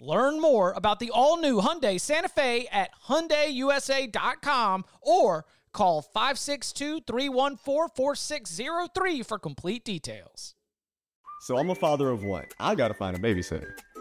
Learn more about the all-new Hyundai Santa Fe at hyundaiusa.com or call 562-314-4603 for complete details. So I'm a father of one. I gotta find a babysitter.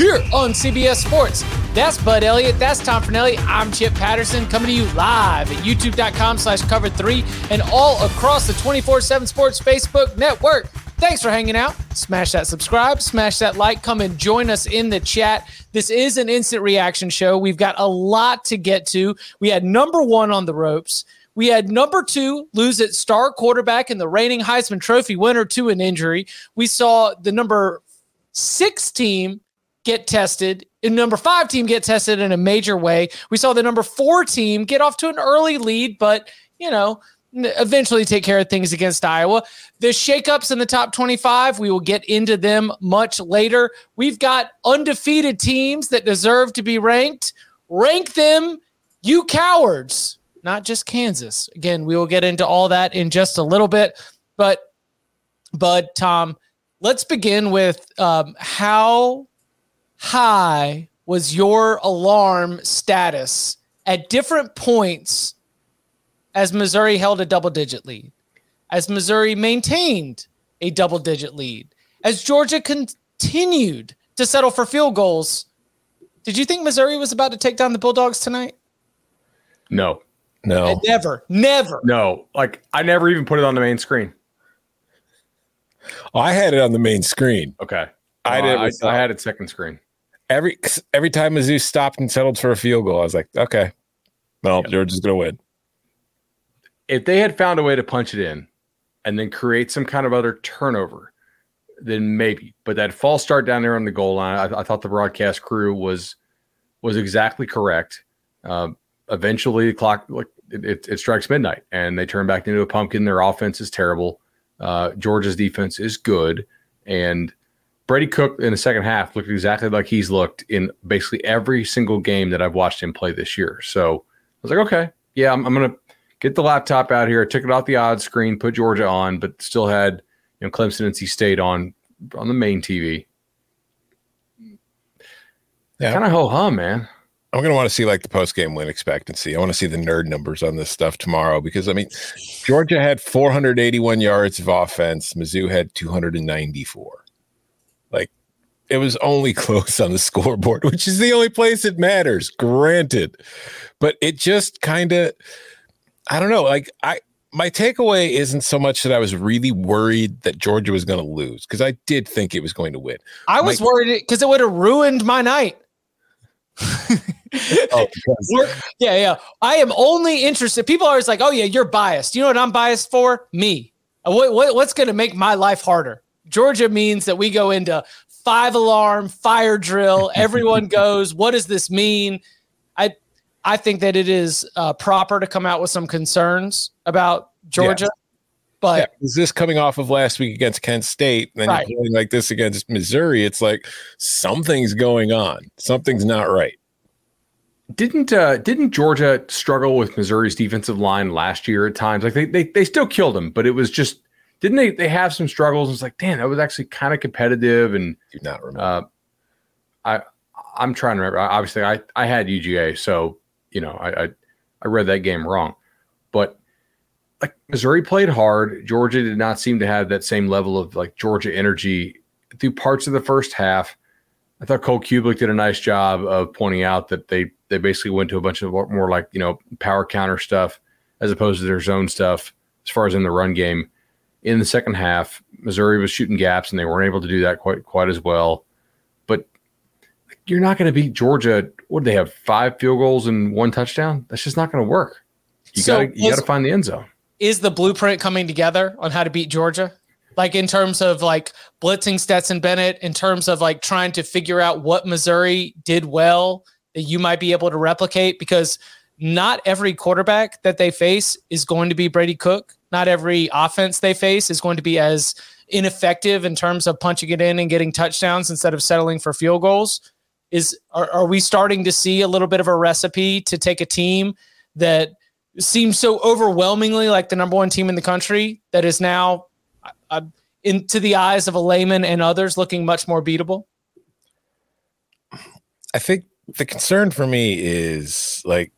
here on CBS Sports. That's Bud Elliott. That's Tom Fornelli. I'm Chip Patterson coming to you live at youtube.com slash cover three and all across the 24 7 Sports Facebook network. Thanks for hanging out. Smash that subscribe, smash that like, come and join us in the chat. This is an instant reaction show. We've got a lot to get to. We had number one on the ropes. We had number two lose its star quarterback and the reigning Heisman Trophy winner to an injury. We saw the number six team get tested. And number five team get tested in a major way. We saw the number four team get off to an early lead, but you know, eventually take care of things against Iowa. The shakeups in the top 25, we will get into them much later. We've got undefeated teams that deserve to be ranked. Rank them, you cowards, not just Kansas. Again, we will get into all that in just a little bit. But, but Tom, let's begin with um, how high was your alarm status at different points as Missouri held a double digit lead, as Missouri maintained a double digit lead, as Georgia continued to settle for field goals? Did you think Missouri was about to take down the Bulldogs tonight? No. No. Never, never. No. Like I never even put it on the main screen. Oh, I had it on the main screen. Okay. I No, did. I, I had it second screen. Every every time Mizzou stopped and settled for a field goal, I was like, okay, well, Yep. Georgia's gonna win. If they had found a way to punch it in and then create some kind of other turnover, then maybe. But that false start down there on the goal line, I, I thought the broadcast crew was was exactly correct. Um, eventually, the clock like it, it, it strikes midnight, and they turn back into a pumpkin. Their offense is terrible. Uh, Georgia's defense is good, and Brady Cook in the second half looked exactly like he's looked in basically every single game that I've watched him play this year. So I was like, okay, yeah, I'm, I'm gonna get the laptop out here. I took it off the odds screen, put Georgia on, but still had you know Clemson and NC State on on the main TV. Yeah. Kind of ho hum, man. I'm gonna want to see like the post game win expectancy. I want to see the nerd numbers on this stuff tomorrow because I mean, Georgia had 481 yards of offense. Mizzou had 294. Like it was only close on the scoreboard, which is the only place it matters. Granted, but it just kind of, I don't know. Like I, my takeaway isn't so much that I was really worried that Georgia was going to lose because I did think it was going to win. I was Mike- worried because it would have ruined my night. Oh, yeah, yeah. I am only interested. People are always like, "Oh yeah, you're biased." You know what I'm biased for? Me. What, what what's going to make my life harder? Georgia means that we go into five alarm fire drill. Everyone goes. What does this mean? I I think that it is uh, proper to come out with some concerns about Georgia. Yeah. But yeah, is this coming off of last week against Kent State? And then right. you're playing like this against Missouri. It's like something's going on. Something's not right. Didn't uh, didn't Georgia struggle with Missouri's defensive line last year at times? Like they they, they still killed them, but it was just didn't they they have some struggles? It's like, damn, that was actually kind of competitive. And do not remember. Uh, I I'm trying to remember. Obviously, I I had UGA, so you know I I, I read that game wrong, but like Missouri played hard. Georgia did not seem to have that same level of like Georgia energy through parts of the first half. I thought Cole Cubelic did a nice job of pointing out that they they basically went to a bunch of more like you know power counter stuff as opposed to their zone stuff as far as in the run game. In the second half, Missouri was shooting gaps and they weren't able to do that quite quite as well. But you're not going to beat Georgia. What do they have? Five field goals and one touchdown. That's just not going to work. You so got you got to find the end zone is the blueprint coming together on how to beat Georgia? Like in terms of like blitzing Stetson Bennett, in terms of like trying to figure out what Missouri did well that you might be able to replicate because not every quarterback that they face is going to be Brady Cook. Not every offense they face is going to be as ineffective in terms of punching it in and getting touchdowns instead of settling for field goals. Is are, are we starting to see a little bit of a recipe to take a team that seems so overwhelmingly like the number one team in the country that is now, uh, into the eyes of a layman and others, looking much more beatable? I think the concern for me is like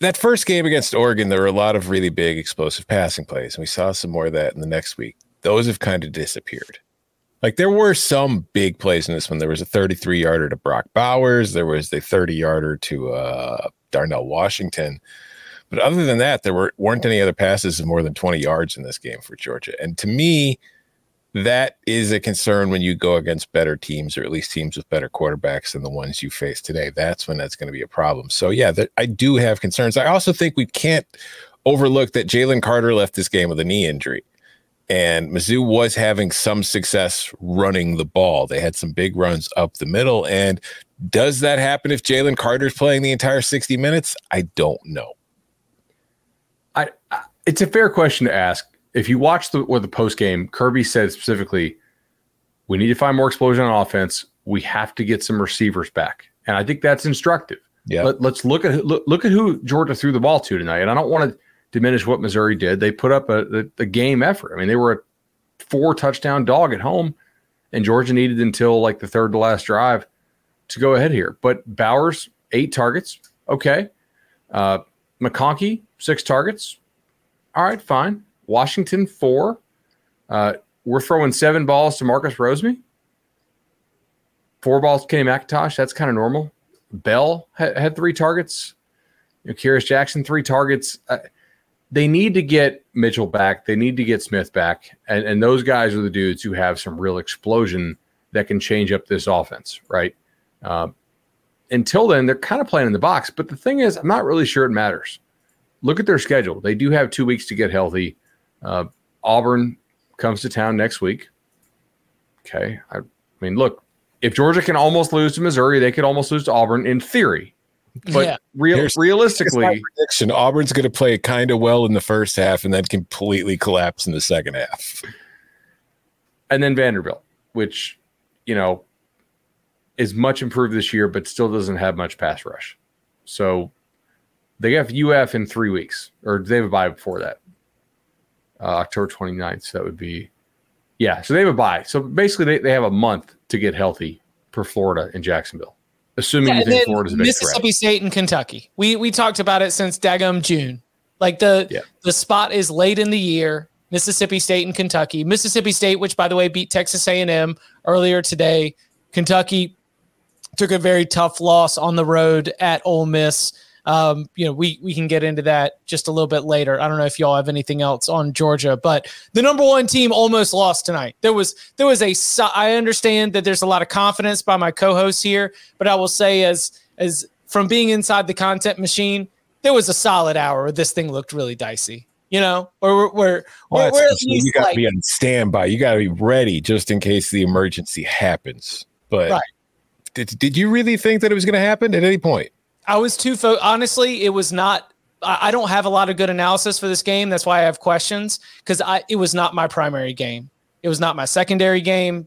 that first game against Oregon, there were a lot of really big explosive passing plays, and we saw some more of that in the next week. Those have kind of disappeared. Like there were some big plays in this one. There was a 33 yarder to Brock Bowers. There was the 30 yarder to uh, Darnell Washington. But other than that, there were weren't any other passes of more than 20 yards in this game for Georgia. And to me, that is a concern when you go against better teams, or at least teams with better quarterbacks than the ones you face today. That's when that's going to be a problem. So yeah, I do have concerns. I also think we can't overlook that Jalen Carter left this game with a knee injury. And Mizzou was having some success running the ball. They had some big runs up the middle. And does that happen if Jalen Carter's playing the entire 60 minutes? I don't know. I, I, it's a fair question to ask. If you watch the or the post game, Kirby said specifically, we need to find more explosion on offense. We have to get some receivers back, and I think that's instructive. Yeah. Let, us look at look, look at who Georgia threw the ball to tonight, and I don't want to diminish what Missouri did. They put up a, a, a game effort. I mean, they were a four touchdown dog at home, and Georgia needed until like the third to last drive to go ahead here. But Bowers eight targets, okay. Uh, McConkey six targets. All right, fine. Washington, four. Uh, we're throwing seven balls to Marcus Rosemy. Four balls to Kenny McIntosh. That's kind of normal. Bell had, had three targets. You know, Kearis Jackson, three targets. Uh, they need to get Mitchell back. They need to get Smith back. And, and those guys are the dudes who have some real explosion that can change up this offense, right? Uh, until then, they're kind of playing in the box. But the thing is, I'm not really sure it matters look at their schedule. They do have two weeks to get healthy. Uh, Auburn comes to town next week. Okay. I, I, mean, look, if Georgia can almost lose to Missouri, they could almost lose to Auburn in theory. But yeah. real, realistically, prediction Auburn's going to play kind of well in the first half and then completely collapse in the second half. And then Vanderbilt, which, you know, is much improved this year, but still doesn't have much pass rush. So they have UF in three weeks, or they have a bye before that, uh, October 29th. So that would be, yeah. So they have a bye. So basically, they, they have a month to get healthy for Florida and Jacksonville, assuming yeah, you think Florida's a big Mississippi threat. State and Kentucky. We we talked about it since Dagum June. Like the yeah. the spot is late in the year. Mississippi State and Kentucky. Mississippi State, which by the way beat Texas A&M earlier today. Kentucky took a very tough loss on the road at Ole Miss. Um, you know, we we can get into that just a little bit later. I don't know if y'all have anything else on Georgia, but the number one team almost lost tonight. There was there was a I understand that there's a lot of confidence by my co-hosts here, but I will say as as from being inside the content machine, there was a solid hour where this thing looked really dicey. you know, or we're we're, Well, we're, we're at that's- least you got to like, be on standby. You got to be ready just in case the emergency happens. But Right. did, did you really think that it was going to happen at any point? I was too fo- honestly, it was not I I don't have a lot of good analysis for this game. That's why I have questions because I it was not my primary game. It was not my secondary game.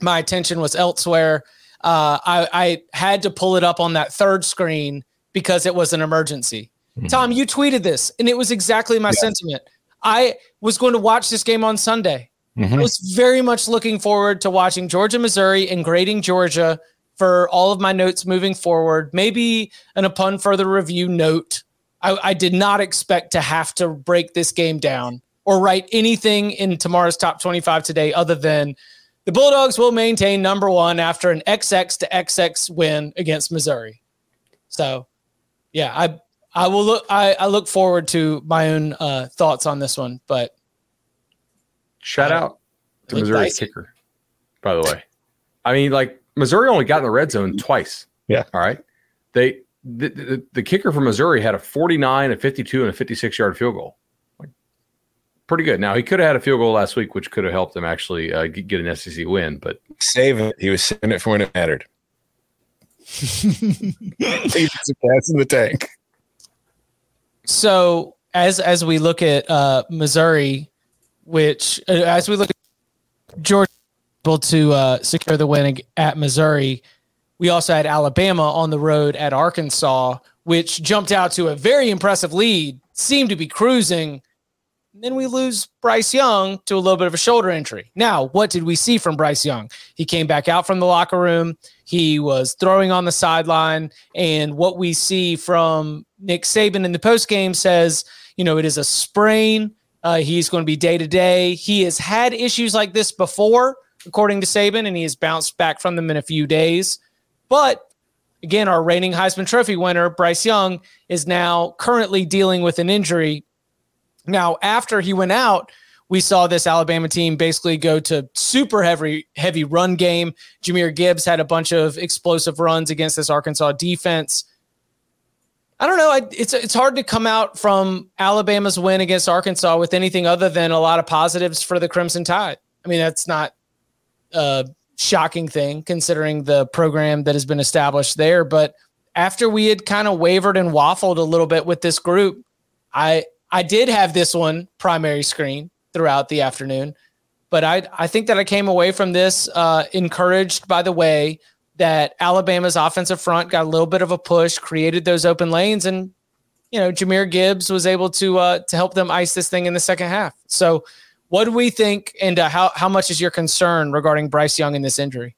My attention was elsewhere. Uh, I, I had to pull it up on that third screen because it was an emergency. Tom, you tweeted this, and it was exactly my sentiment. I was going to watch this game on Sunday. I was very much looking forward to watching Georgia, Missouri, and grading Georgia for all of my notes moving forward. Maybe an upon further review note. I, I did not expect to have to break this game down or write anything in tomorrow's top 25 today other than the Bulldogs will maintain number one after an XX to XX win against Missouri. So, yeah, I I will look I, I look forward to my own uh, thoughts on this one, but Shout out to Missouri's kicker, by the way. I mean, like Missouri only got in the red zone twice. Yeah. All right. They the, the, the kicker from Missouri had a 49, a 52, and a 56 yard field goal. Like pretty good. Now he could have had a field goal last week, which could have helped them actually uh, get, get an SEC win. But Save it. He was saving it for when it mattered. Leave some gas in the tank. so as as we look at uh, Missouri, which uh, as we look at Georgia able to uh, secure the win at Missouri, we also had Alabama on the road at Arkansas, which jumped out to a very impressive lead, seemed to be cruising. And Then we lose Bryce Young to a little bit of a shoulder injury. Now, what did we see from Bryce Young? He came back out from the locker room. He was throwing on the sideline. And what we see from Nick Saban in the postgame says, you know, it is a sprain. Uh, he's going to be day to day. He has had issues like this before, according to Saban, and he has bounced back from them in a few days. But again, our reigning Heisman Trophy winner, Bryce Young, is now currently dealing with an injury. Now, after he went out, we saw this Alabama team basically go to super heavy, heavy run game. Jahmyr Gibbs had a bunch of explosive runs against this Arkansas defense. I don't know. I, it's it's hard to come out from Alabama's win against Arkansas with anything other than a lot of positives for the Crimson Tide. I mean, that's not a shocking thing considering the program that has been established there. But after we had kind of wavered and waffled a little bit with this group, I I did have this one primary screen throughout the afternoon, but I I think that I came away from this uh, encouraged by the way that Alabama's offensive front got a little bit of a push, created those open lanes, and you know Jahmyr Gibbs was able to uh, to help them ice this thing in the second half. So, what do we think, and uh, how how much is your concern regarding Bryce Young and this injury?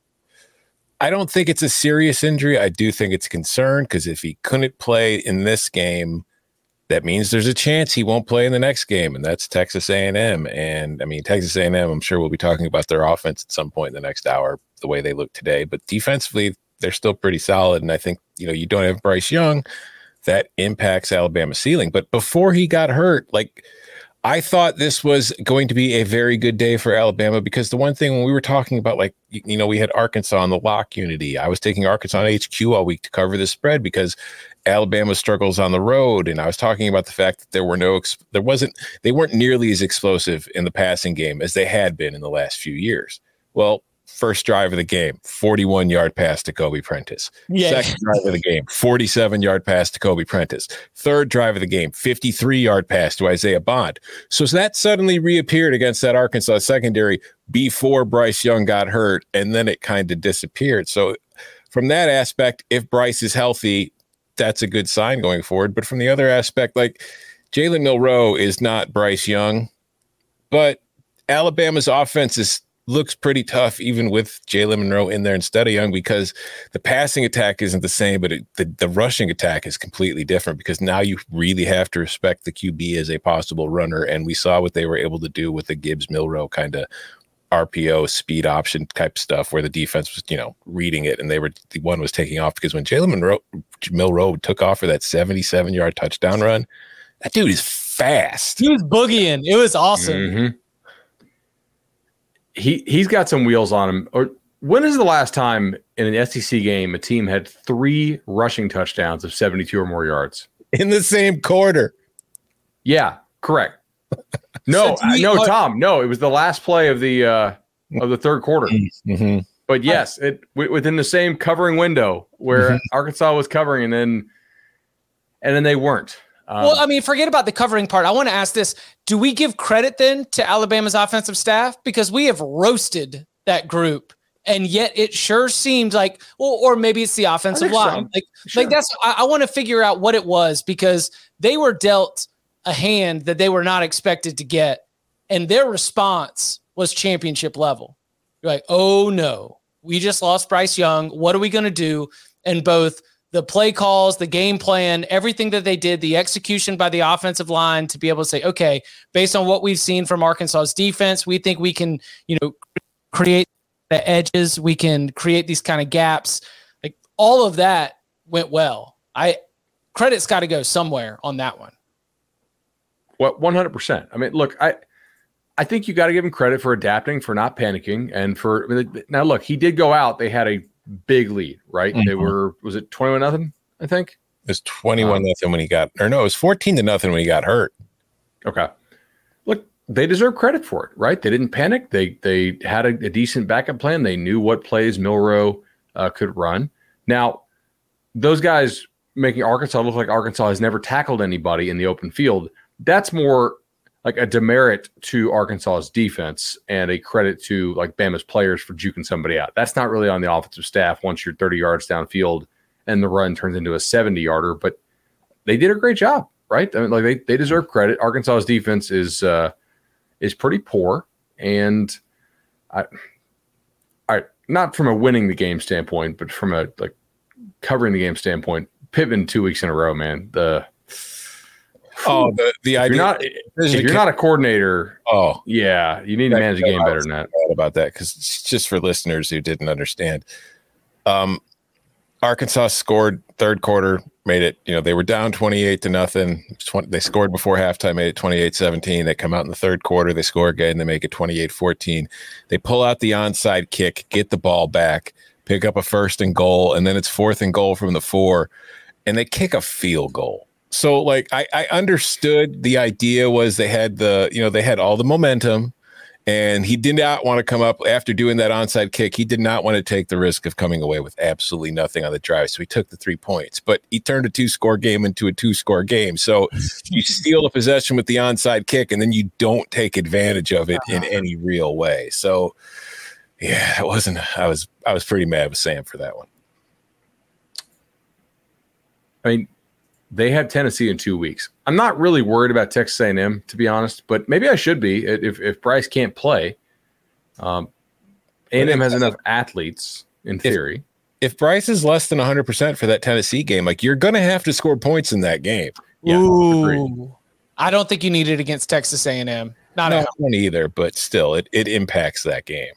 I don't think it's a serious injury. I do think it's a concern because if he couldn't play in this game, that means there's a chance he won't play in the next game, and that's Texas A&M. And I mean, Texas A&M. I'm sure we'll be talking about their offense at some point in the next hour, the way they look today. But defensively, they're still pretty solid. And I think you know you don't have Bryce Young, that impacts Alabama's ceiling. But before he got hurt, like. I thought this was going to be a very good day for Alabama because the one thing when we were talking about, like, you, know, we had Arkansas on the lock unity. I was taking Arkansas on HQ all week to cover the spread because Alabama struggles on the road. And I was talking about the fact that there were no, there wasn't, they weren't nearly as explosive in the passing game as they had been in the last few years. Well, first drive of the game, 41 yard pass to Kobe Prentice. Yeah. Second drive of the game, 47 yard pass to Kobe Prentice. Third drive of the game, 53 yard pass to Isaiah Bond. So that suddenly reappeared against that Arkansas secondary before Bryce Young got hurt, and then it kind of disappeared. So, from that aspect, if Bryce is healthy, that's a good sign going forward. But from the other aspect, like Jalen Milroe is not Bryce Young, but Alabama's offense is looks pretty tough, even with Jalen Monroe in there instead of Young, because the passing attack isn't the same, but it, the, the rushing attack is completely different because now you really have to respect the QB as a possible runner. And we saw what they were able to do with the Gibbs Milroe kind of RPO speed option type stuff where the defense was, you know, reading it and they were the one was taking off because when Jalen Monroe Milroe took off for that 77 yard touchdown run, that dude is fast. He was boogieing. It was awesome. Mhm. He he's got some wheels on him. Or when is the last time in an SEC game a team had three rushing touchdowns of 72 or more yards? In the same quarter. Yeah, correct. No, no, Tom. No, it was the last play of the uh, of the third quarter. Mhm. But yes, it wi- within the same covering window where Mhm. Arkansas was covering, and then and then they weren't. Um, Well, I mean, forget about the covering part. I want to ask this: Do we give credit then to Alabama's offensive staff because we have roasted that group, and yet it sure seemed like, well, or maybe it's the offensive think so. line. Like, Sure. like that's I, I want to figure out what it was because they were dealt a hand that they were not expected to get, and their response was championship level. You're like, oh no, we just lost Bryce Young. What are we going to do? And both the play calls, the game plan, everything that they did, the execution by the offensive line to be able to say, okay, based on what we've seen from Arkansas's defense, we think we can, you know, create the edges, we can create these kind of gaps. Like all of that went well. I credit's got to go somewhere on that one. What hundred percent. I mean, look, I I think you got to give him credit for adapting, for not panicking, and for I mean, now. Look, he did go out. They had a big lead, right? They Mhm. were was it twenty one nothing? I think. It was 21 Um, nothing when he got, or no, it was 14 to nothing when he got hurt. Okay. Look, they deserve credit for it, right? They didn't panic. They they had a, a decent backup plan. They knew what plays Milroe uh, could run. Now, those guys making Arkansas look like Arkansas has never tackled anybody in the open field. That's more like a demerit to Arkansas's defense and a credit to like Bama's players for juking somebody out. That's not really on the offensive staff once you're 30 yards downfield and the run turns into a 70 yarder, but they did a great job, right? I mean, like they, they deserve credit. Arkansas's defense is uh is pretty poor. And I I not from a winning the game standpoint, but from a like covering the game standpoint, Pittman two weeks in a row, man. The Oh, the, the idea. you're not if you're not a coordinator, oh, yeah, you need to manage the game better than that. about that because it's just for listeners who didn't understand, um, Arkansas scored third quarter, made it, you know, they were down 28 to nothing. 20, they scored before halftime, made it 28 17. They come out in the third quarter, they score again, they make it 28 14. They pull out the onside kick, get the ball back, pick up a first and goal, and then it's fourth and goal from the four, and they kick a field goal. So, like, I, I understood the idea was they had the, you know, they had all the momentum and he did not want to come up after doing that onside kick. He did not want to take the risk of coming away with absolutely nothing on the drive. So he took the three points, but he turned a two score game into a two score game. So you steal a possession with the onside kick and then you don't take advantage of it in uh-huh. any real way. So yeah, it wasn't, I was, I was pretty mad with Sam for that one. I mean, they have Tennessee in two weeks. I'm not really worried about Texas A&M to be honest, but maybe I should be if if Bryce can't play. Um, A&M has enough athletes in theory. If Bryce is less than 100% for that Tennessee game, like you're going to have to score points in that game. Yeah. Ooh. I don't think you need it against Texas A&M. Not Not at one either, but still, it, it impacts that game.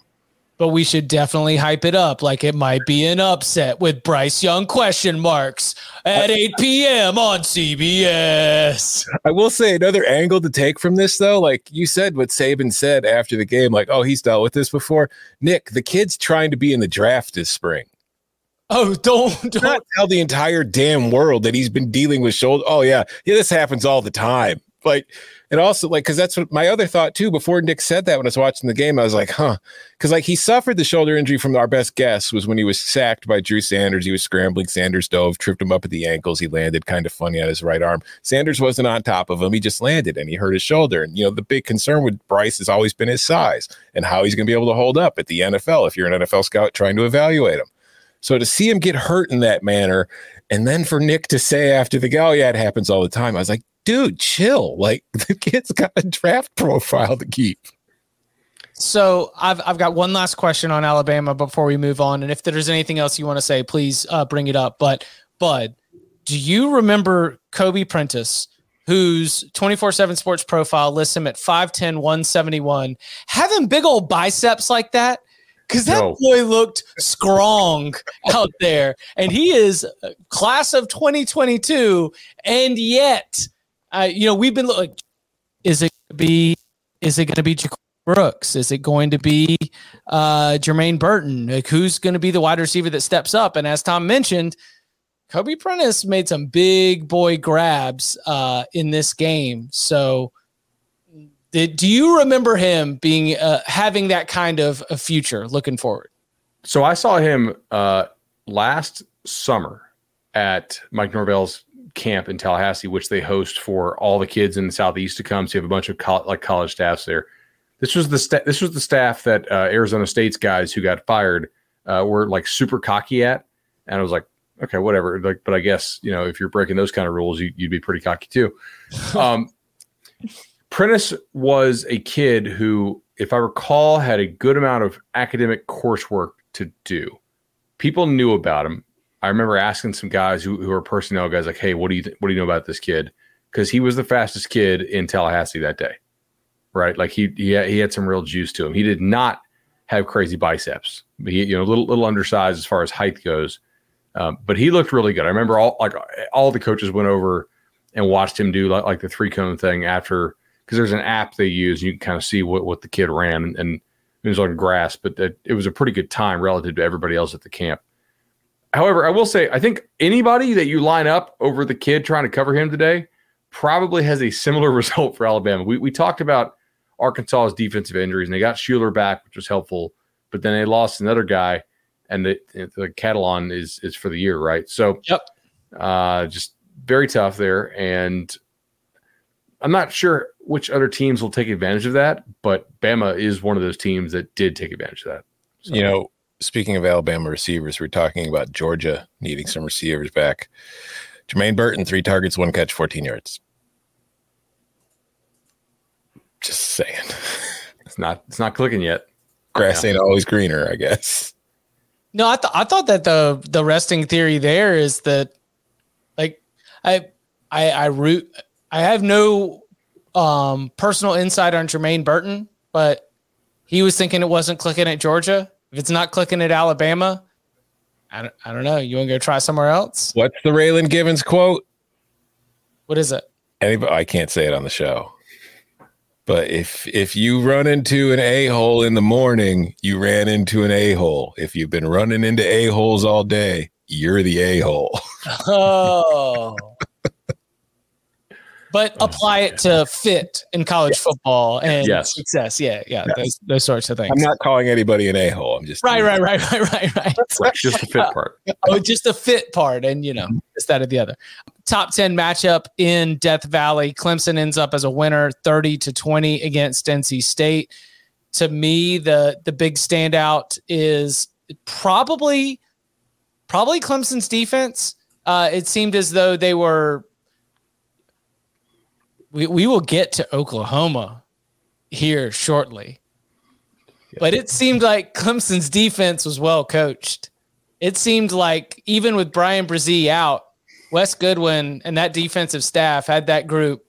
But we should definitely hype it up like it might be an upset with Bryce Young question marks at 8 p.m. on CBS. I will say another angle to take from this, though, like you said, what Saban said after the game, like, oh, he's dealt with this before. Nick, the kid's trying to be in the draft this spring. Oh, don't Do don't not tell the entire damn world that he's been dealing with shoulder. Oh, yeah. Yeah, this happens all the time. Like, and also, like, because that's what my other thought too. Before Nick said that when I was watching the game, I was like, huh. Because, like, he suffered the shoulder injury from our best guess was when he was sacked by Drew Sanders. He was scrambling. Sanders dove, tripped him up at the ankles. He landed kind of funny on his right arm. Sanders wasn't on top of him. He just landed and he hurt his shoulder. And, you know, the big concern with Bryce has always been his size and how he's going to be able to hold up at the NFL if you're an NFL scout trying to evaluate him. So to see him get hurt in that manner, and then for Nick to say after the go, happens all the time. I was like, dude, chill. Like the kid's got a draft profile to keep. So I've I've got one last question on Alabama before we move on, and if there's anything else you want to say, please uh, bring it up. But Bud, do you remember Kobe Prentice, whose 24/7 Sports profile lists him at 5'10", 171, having big old biceps like that? Because that No. boy looked strong out there, and he is class of 2022, and yet, uh, you know, we've been like, is it be? Is it going to be Ja'Corey Brooks? Is it going to be uh, Jermaine Burton? Like, who's going to be the wide receiver that steps up? And as Tom mentioned, Kobe Prentice made some big boy grabs uh, in this game. So Did, do you remember him being uh, having that kind of a future looking forward? So I saw him uh, last summer at Mike Norvell's camp in Tallahassee, which they host for all the kids in the southeast to come. So you have a bunch of co- like college staffs there. This was the sta- this was the staff that uh, Arizona State's guys who got fired uh, were like super cocky at, and I was like, okay, whatever. Like, but I guess you know if you're breaking those kind of rules, you, would be pretty cocky too. Um, Prentice was a kid who, if I recall, had a good amount of academic coursework to do. People knew about him. I remember asking some guys who, who are personnel guys, like, "Hey, what do you th- what do you know about this kid?" Because he was the fastest kid in Tallahassee that day, right? Like he he had, he had some real juice to him. He did not have crazy biceps, he you know a little little undersized as far as height goes. Um, but he looked really good. I remember all like all the coaches went over and watched him do like, like the three cone thing after because there's an app they use. You can kind of see what, what the kid ran and, and it was on grass, but it, it was a pretty good time relative to everybody else at the camp. However, I will say, I think anybody that you line up over the kid trying to cover him today probably has a similar result for Alabama. We, we talked about Arkansas's defensive injuries, and they got Shuler back, which was helpful, but then they lost another guy, and the, the Catalon is is for the year, right? So, yep, uh, just very tough there, and I'm not sure which other teams will take advantage of that, but Bama is one of those teams that did take advantage of that. So. You know, speaking of Alabama receivers, we're talking about Georgia needing some receivers back. Jermaine Burton, three targets, one catch, 14 yards. Just saying. It's not it's not clicking yet. Grass yeah. ain't always greener, I guess. No, I thought I thought that the the resting theory there is that like I I I root I have no um, personal insight on Jermaine Burton, but he was thinking it wasn't clicking at Georgia. If it's not clicking at Alabama, I don't, I don't know. You want to go try somewhere else? What's the Raylan Givens quote? What is it? Anybody, I can't say it on the show. But if if you run into an a hole in the morning, you ran into an a hole. If you've been running into a holes all day, you're the a hole. Oh but oh, apply it to fit in college football and yes. success. Yeah, yeah, yes. those, those sorts of things. I'm not calling anybody an a hole. I'm just right, right, right, right, right, right, right. just the fit part. Uh, oh, just the fit part, and you know, it's that or the other. Top ten matchup in Death Valley. Clemson ends up as a winner, thirty to twenty against NC State. To me, the the big standout is probably probably Clemson's defense. Uh, it seemed as though they were we, we will get to Oklahoma here shortly. But it seemed like Clemson's defense was well coached. It seemed like even with Bryan Bresee out, Wes Goodwin and that defensive staff had that group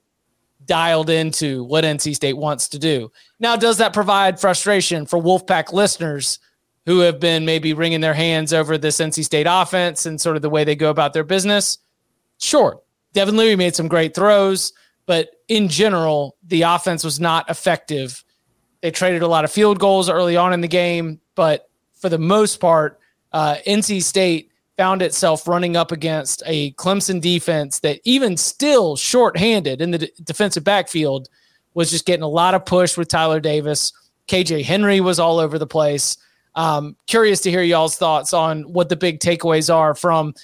dialed into what NC State wants to do. Now, does that provide frustration for Wolfpack listeners who have been maybe wringing their hands over this NC State offense and sort of the way they go about their business? Sure. Devin Leary made some great throws. But in general, the offense was not effective. They traded a lot of field goals early on in the game, but for the most part, uh, NC State found itself running up against a Clemson defense that, even still shorthanded in the d- defensive backfield, was just getting a lot of push with Tyler Davis. KJ Henry was all over the place. Um, curious to hear y'all's thoughts on what the big takeaways are from.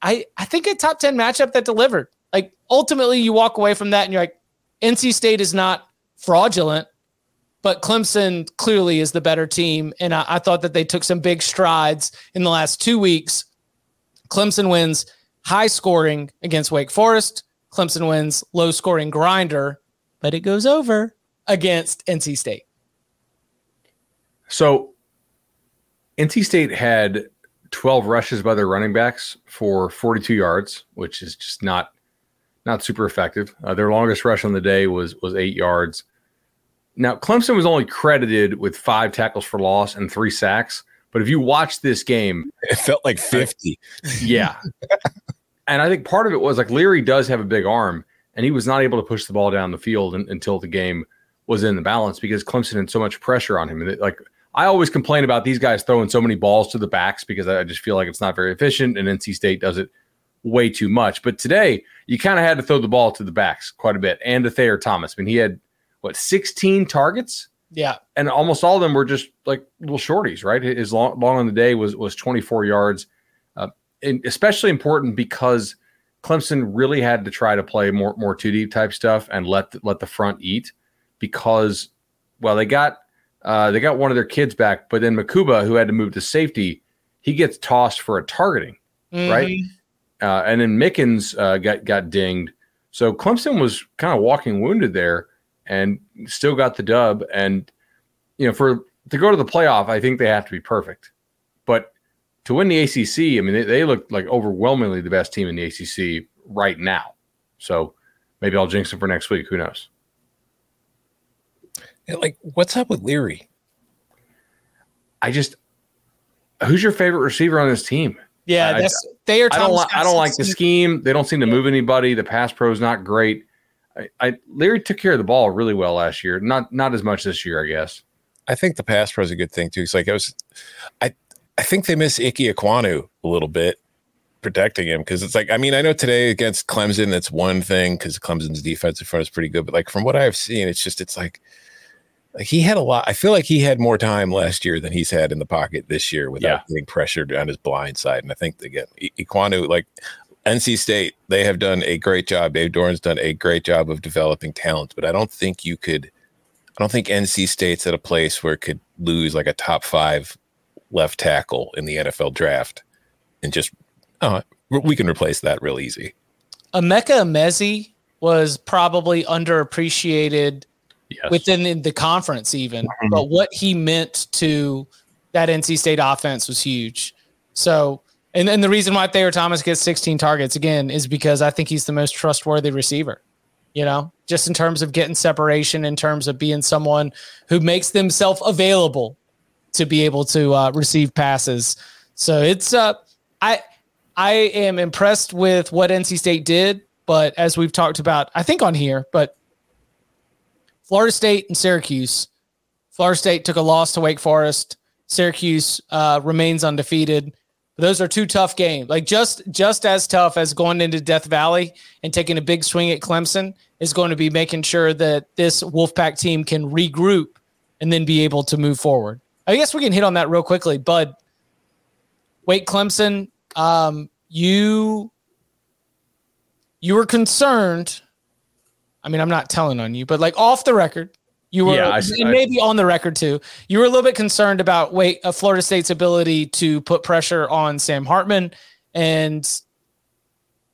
I I think a top ten matchup that delivered. Like ultimately, you walk away from that and you're like, NC State is not fraudulent, but Clemson clearly is the better team. And I, I thought that they took some big strides in the last two weeks. Clemson wins high scoring against Wake Forest. Clemson wins low scoring grinder, but it goes over against NC State. So NC State had 12 rushes by their running backs for 42 yards, which is just not not super effective. Uh, their longest rush on the day was was eight yards. Now Clemson was only credited with five tackles for loss and three sacks. But if you watch this game, it felt like fifty. yeah, and I think part of it was like Leary does have a big arm, and he was not able to push the ball down the field in, until the game was in the balance because Clemson had so much pressure on him. And it, like I always complain about these guys throwing so many balls to the backs because I just feel like it's not very efficient, and NC State does it way too much. But today, you kind of had to throw the ball to the backs quite a bit and to Thayer Thomas. I mean, he had what 16 targets, Yeah. and almost all of them were just like little shorties. Right, his long, long on the day was was 24 yards, uh, and especially important because Clemson really had to try to play more more two deep type stuff and let the, let the front eat because well they got uh, they got one of their kids back, but then Mukuba who had to move to safety, he gets tossed for a targeting right? Uh, and then Mickens uh, got got dinged. So Clemson was kind of walking wounded there, and still got the dub. And you know, for to go to the playoff, I think they have to be perfect. But to win the ACC, I mean, they, they look like overwhelmingly the best team in the ACC right now. So maybe I'll jinx them for next week. Who knows? Like, what's up with Leary? I just, who's your favorite receiver on this team? Yeah, I- they are. I don't, li- I don't like the scheme. They don't seem to move anybody. The pass pro is not great. I, I Leary took care of the ball really well last year. Not not as much this year, I guess. I think the pass pro is a good thing too. It's like I was, I, I think they miss Ike Ekwonu a little bit protecting him because it's like I mean I know today against Clemson that's one thing because Clemson's defensive front is pretty good, but like from what I've seen, it's just it's like like he had a lot. I feel like he had more time last year than he's had in the pocket this year without Yeah. getting pressured on his blind side. And I think again, I- Ekwonu like NC State, they have done a great job. Dave Doeren's done a great job of developing talent, but I don't think you could. I don't think NC State's at a place where it could lose like a top five left tackle in the NFL draft and just uh, we can replace that real easy. Emeka Emezie was probably underappreciated Yes. within the- the conference, even. Mhm. But what he meant to that NC State offense was huge. So, and then the reason why Thayer Thomas gets 16 targets again is because I think he's the most trustworthy receiver. You know, just in terms of getting separation, in terms of being someone who makes themselves available to be able to uh, receive passes. So it's uh, I I am impressed with what NC State did, but as we've talked about, I think on here, but Florida State and Syracuse. Florida State took a loss to Wake Forest. Syracuse uh, remains undefeated. Those are two tough games. Like just just as tough as going into Death Valley and taking a big swing at Clemson is going to be making sure that this Wolfpack team can regroup and then be able to move forward. I guess we can hit on that real quickly, Bud. Wake Clemson, um, you you were concerned. I mean, I'm not telling on you, but like off the record, you were, Yeah, I- and maybe on the record too. You were a little bit concerned about wait, uh, Florida State's ability to put pressure on Sam Hartman, and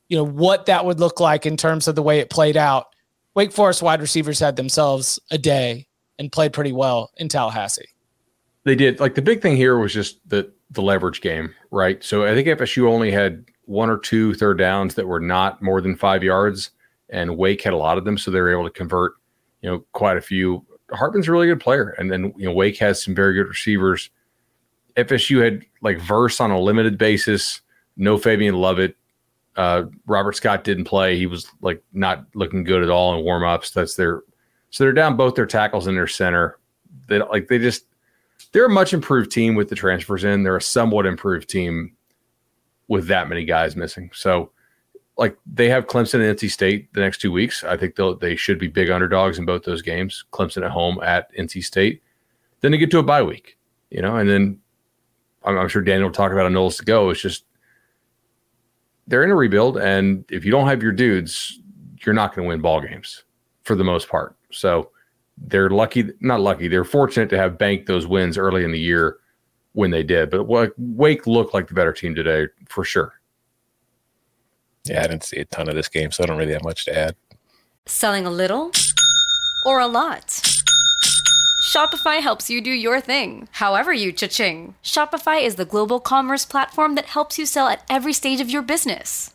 you know what that would look like in terms of the way it played out. Wake Forest wide receivers had themselves a day and played pretty well in Tallahassee. They did. Like the big thing here was just the the leverage game, right? So I think FSU only had one or two third downs that were not more than five yards, and Wake had a lot of them, so they were able to convert, you know, quite a few. Hartman's a really good player, and then you know Wake has some very good receivers. FSU had like Verse on a limited basis, no Fabian Lovett. Uh, Robert Scott didn't play; he was like not looking good at all in warm ups. That's their so they're down both their tackles and their center. They like they just they're a much improved team with the transfers in. They're a somewhat improved team with that many guys missing. So, like they have Clemson and NC State the next two weeks. I think they'll they should be big underdogs in both those games. Clemson at home at NC State. Then they get to a bye week, you know, and then I'm, I'm sure Daniel will talk about a Knowles to go. It's just they're in a rebuild, and if you don't have your dudes, you're not going to win ball games for the most part. So they're lucky, not lucky. They're fortunate to have banked those wins early in the year when they did. But Wake looked like the better team today for sure. Yeah, I didn't see a ton of this game, so I don't really have much to add. Selling a little or a lot? Shopify helps you do your thing, however you cha-ching. Shopify is the global commerce platform that helps you sell at every stage of your business.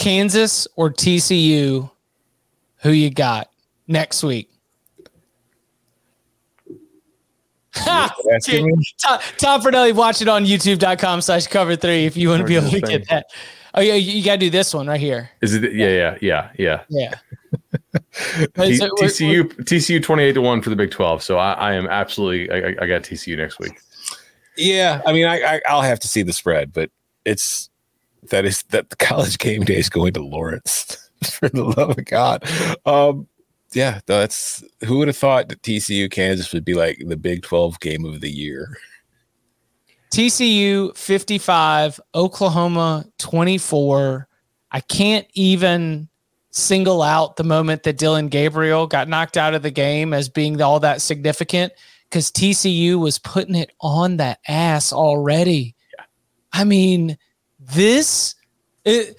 Kansas or TCU? Who you got next week? Ha! Asking me? Tom, Tom Fornelli, watch it on youtube.com slash cover three if you want to be able to get that. Oh, yeah, you got to do this one right here. Is it? Yeah, yeah, yeah, yeah. Yeah. T- So TCU TCU twenty eight to one for the Big Twelve. So I, I am absolutely I, I- I got TCU next week. Yeah, I mean, I, I I'll have to see the spread, but it's that is that the college game day is going to Lawrence for the love of God. Um, yeah, that's who would have thought that TCU Kansas would be like the Big Twelve game of the year. TCU 55, Oklahoma 24. I can't even single out the moment that Dillon Gabriel got knocked out of the game as being all that significant because TCU was putting it on that ass already. I mean, this, it,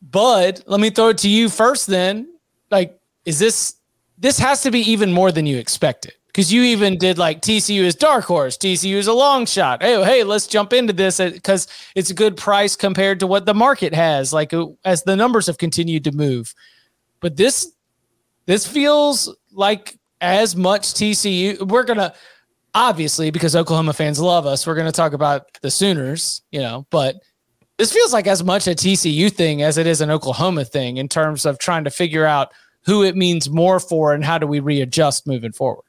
Bud, let me throw it to you first then. Like, is this, this has to be even more than you expected because you even did like TCU is dark horse, TCU is a long shot. Hey, hey, let's jump into this because it's a good price compared to what the market has. Like uh, as the numbers have continued to move, but this this feels like as much TCU. We're gonna obviously because Oklahoma fans love us. We're gonna talk about the Sooners, you know, but this feels like as much a TCU thing as it is an Oklahoma thing in terms of trying to figure out who it means more for and how do we readjust moving forward.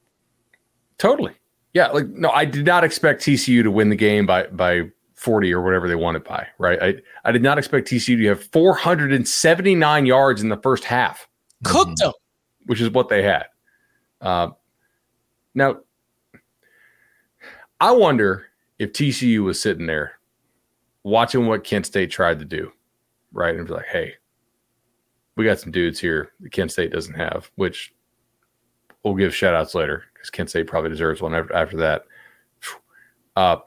Totally. Yeah. Like no, I did not expect TCU to win the game by by 40 or whatever they won it by. Right. I, I did not expect TCU to have 479 yards in the first half, Cooked them. which is what they had. Uh, now, I wonder if TCU was sitting there watching what Kent State tried to do, right? And be like, hey, we got some dudes here that Kent State doesn't have, which we'll give shout outs later because Kent State probably deserves one after, after that. Uh,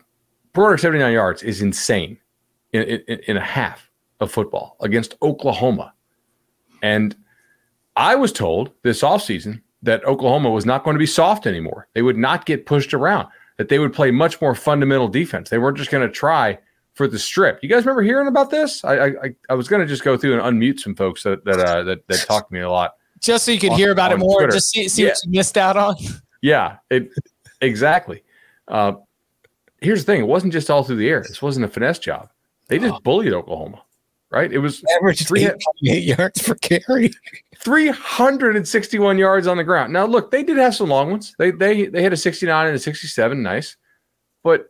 479 yards is insane in, in, in a half of football against Oklahoma. And I was told this offseason that Oklahoma was not going to be soft anymore. They would not get pushed around, that they would play much more fundamental defense. They weren't just going to try for the strip. You guys remember hearing about this? I I, I was going to just go through and unmute some folks that that uh, that, that talked to me a lot. Just so you could On- hear about it more, Twitter. just see, see Yeah. what you missed out on. Yeah, it exactly. Uh, here's the thing: it wasn't just all through the air. This wasn't a finesse job. They just bullied Oklahoma, right? It was Average Three- eight yards per carry. 361 yards on the ground. Now, look, they did have some long ones. They they they hit a 69 and a 67, nice, but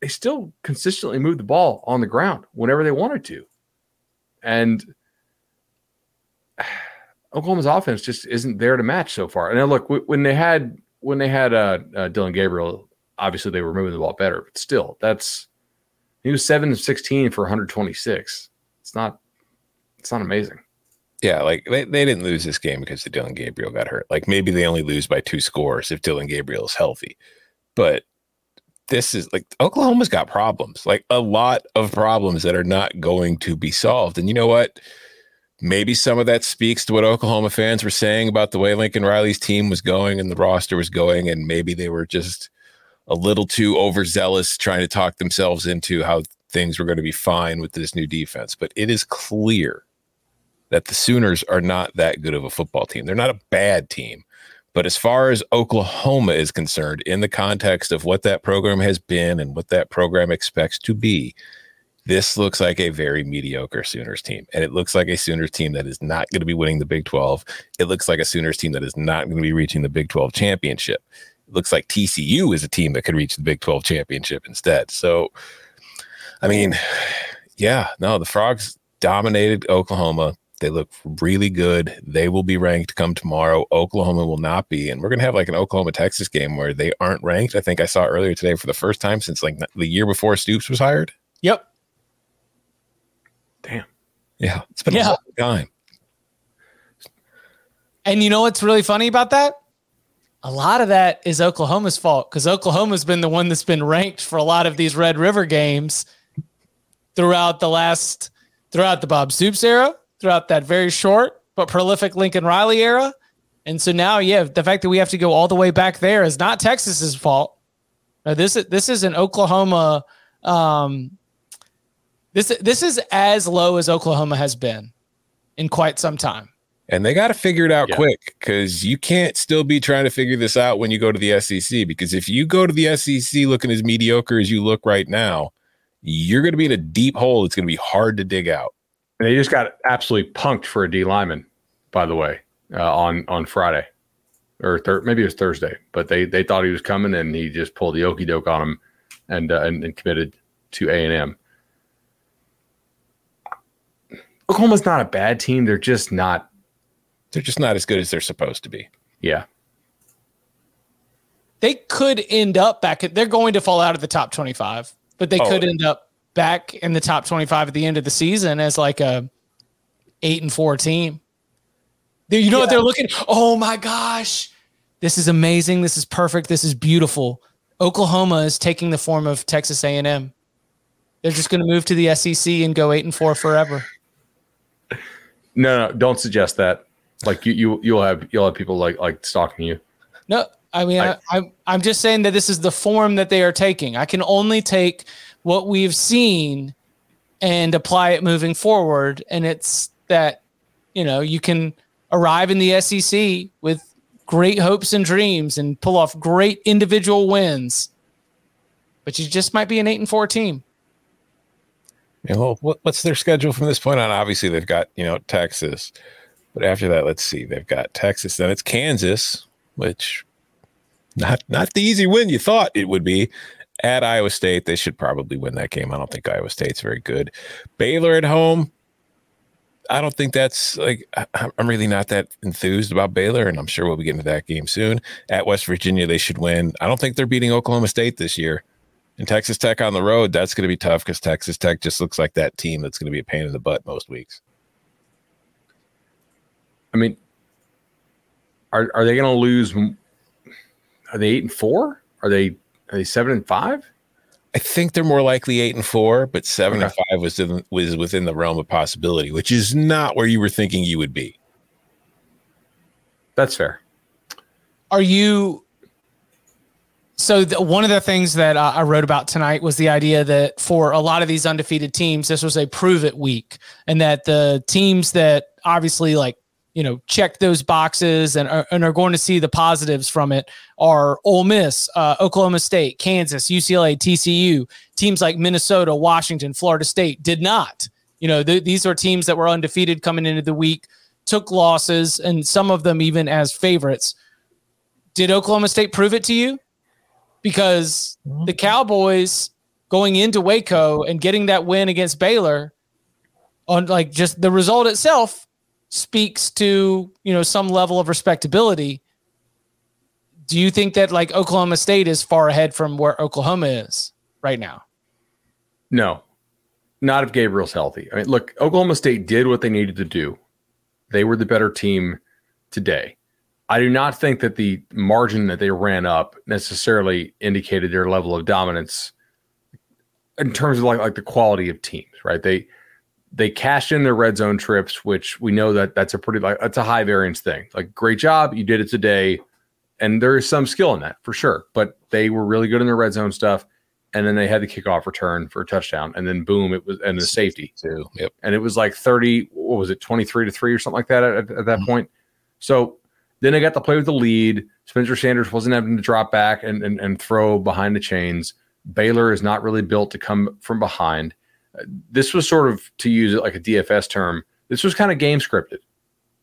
they still consistently moved the ball on the ground whenever they wanted to, and Oklahoma's offense just isn't there to match so far. And look, when they had when they had uh, uh, Dillon Gabriel, obviously they were moving the ball better, but still, that's he was seven of 16 for 126. It's not it's not amazing. Yeah, like they, they didn't lose this game because the Dillon Gabriel got hurt. Like maybe they only lose by two scores if Dillon Gabriel is healthy. But this is like Oklahoma's got problems, like a lot of problems that are not going to be solved. And you know what? maybe some of that speaks to what Oklahoma fans were saying about the way Lincoln Riley's team was going and the roster was going, and maybe they were just a little too overzealous trying to talk themselves into how things were going to be fine with this new defense. But it is clear that the Sooners are not that good of a football team. They're not a bad team. But as far as Oklahoma is concerned, in the context of what that program has been and what that program expects to be, this looks like a very mediocre Sooners team. And it looks like a Sooners team that is not going to be winning the Big 12. It looks like a Sooners team that is not going to be reaching the Big 12 championship. It looks like TCU is a team that could reach the Big 12 championship instead. So, I mean, yeah, no, the Frogs dominated Oklahoma. They look really good. They will be ranked come tomorrow. Oklahoma will not be. And we're going to have like an Oklahoma Texas game where they aren't ranked. I think I saw earlier today for the first time since like the year before Stoops was hired. Yep. Damn. Yeah. It's been Yeah. a long time. And you know what's really funny about that? A lot of that is Oklahoma's fault because Oklahoma's been the one that's been ranked for a lot of these Red River games throughout the last, throughout the Bob Stoops era, throughout that very short but prolific Lincoln Riley era. And so now, yeah, the fact that we have to go all the way back there is not Texas's fault. No, this is this is an Oklahoma. Um, this this is as low as Oklahoma has been in quite some time. And they got to figure it out Yeah. quick because you can't still be trying to figure this out when you go to the SEC. Because if you go to the SEC looking as mediocre as you look right now, you're going to be in a deep hole. It's going to be hard to dig out. And they just got absolutely punked for a D lineman, by the way, uh, on on Friday or thir- maybe it was Thursday. But they they thought he was coming, and he just pulled the okey doke on him, and, uh, and and committed to A and M. Oklahoma's not a bad team. They're just not. They're just not as good as they're supposed to be. Yeah, they could end up back at, they're going to fall out of the top 25 but they Oh. could end up back in the top 25 at the end of the season as like a eight and four team. They- you know what they're looking oh my gosh. This is amazing. This is perfect. This is beautiful. Oklahoma is taking the form of texas a&m they're just going to move to the sec and go eight and four forever. No, no, don't suggest that. Like you, you, you'll have you'll have people like like stalking you. No, I mean, I, I- I'm I'm just saying that this is the form that they are taking. I can only take what we've seen and apply it moving forward, and it's that you know you can arrive in the SEC with great hopes and dreams and pull off great individual wins, but you just might be an eight and four team. Yeah, well, what's their schedule from this point on? Obviously, they've got you know Texas, but after that, let's see, they've got Texas. Then it's Kansas, which not not the easy win you thought it would be. At Iowa State, they should probably win that game. I don't think Iowa State's very good. Baylor at home. I don't think that's like I'm really not that enthused about Baylor, and I'm sure we'll be getting to that game soon. At West Virginia, they should win. I don't think they're beating Oklahoma State this year. And Texas Tech on the road, that's going to be tough because Texas Tech just looks like that team that's going to be a pain in the butt most weeks. I mean, are are they going to lose? Are they eight and four? Are they are they seven and five? I think they're more likely eight and four, but seven and five was in, was within the realm of possibility, which is not where you were thinking you would be. That's fair. Are you? So the, one of the things that uh, I wrote about tonight was the idea that for a lot of these undefeated teams, this was a prove it week, and that the teams that obviously like you know check those boxes and are, and are going to see the positives from it are Ole Miss, uh, Oklahoma State, Kansas, UCLA, TCU. Teams like Minnesota, Washington, Florida State did not. You know th- these are teams that were undefeated coming into the week, took losses, and some of them even as favorites did Oklahoma State prove it to you? Because the Cowboys going into Waco and getting that win against Baylor on like just the result itself speaks to, you know, some level of respectability. Do you think that like Oklahoma State is far ahead from where Oklahoma is right now? No, not if Gabriel's healthy. I mean, look, Oklahoma State did what they needed to do. They were the better team today. I do not think that the margin that they ran up necessarily indicated their level of dominance in terms of like like the quality of teams, right? They they cashed in their red zone trips, which we know that that's a pretty like that's a high variance thing. Like great job, you did it today, and there is some skill in that for sure. But they were really good in their red zone stuff, and then they had the kickoff return for a touchdown, and then boom, it was and the safety too. Yep. and it was like 30 what was it 23 to 3 or something like that at, at that Mhm. point so then they got to play with the lead spencer sanders wasn't having to drop back and, and, and throw behind the chains baylor is not really built to come from behind this was sort of to use it like a dfs term this was kind of game scripted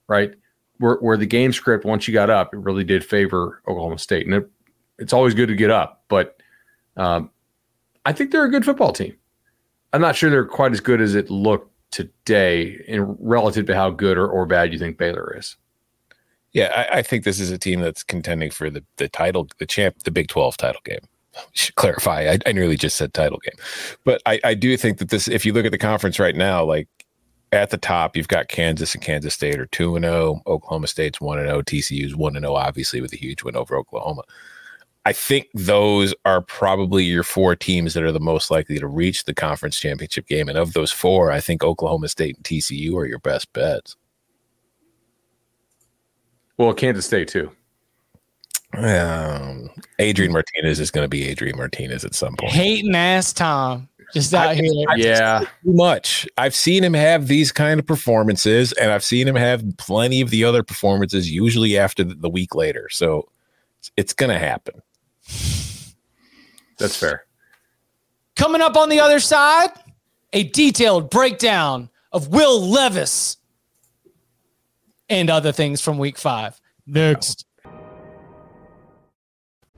right where, where the game script once you got up it really did favor oklahoma state and it, it's always good to get up but um, i think they're a good football team I'm not sure they're quite as good as it looked today in relative to how good or, or bad you think Baylor is. Yeah, I, I think this is a team that's contending for the the title, the champ, the Big Twelve title game. Should clarify, I, I nearly just said title game, but I, I do think that this. If you look at the conference right now, like at the top, you've got Kansas and Kansas State are two and zero. Oklahoma State's one and oh, zero. TCU's one and zero. Obviously, with a huge win over Oklahoma. I think those are probably your four teams that are the most likely to reach the conference championship game. And of those four, I think Oklahoma State and TCU are your best bets. Well, Kansas State too. Um, Adrian Martinez is going to be Adrian Martinez at some point. Hating ass Tom. Just out here. Yeah, Too much. I've seen him have these kind of performances, and I've seen him have plenty of the other performances, usually after the, the week later. So it's, it's going to happen. that's fair. Coming up on the other side, a detailed breakdown of Will Levis and other things from week five. Next.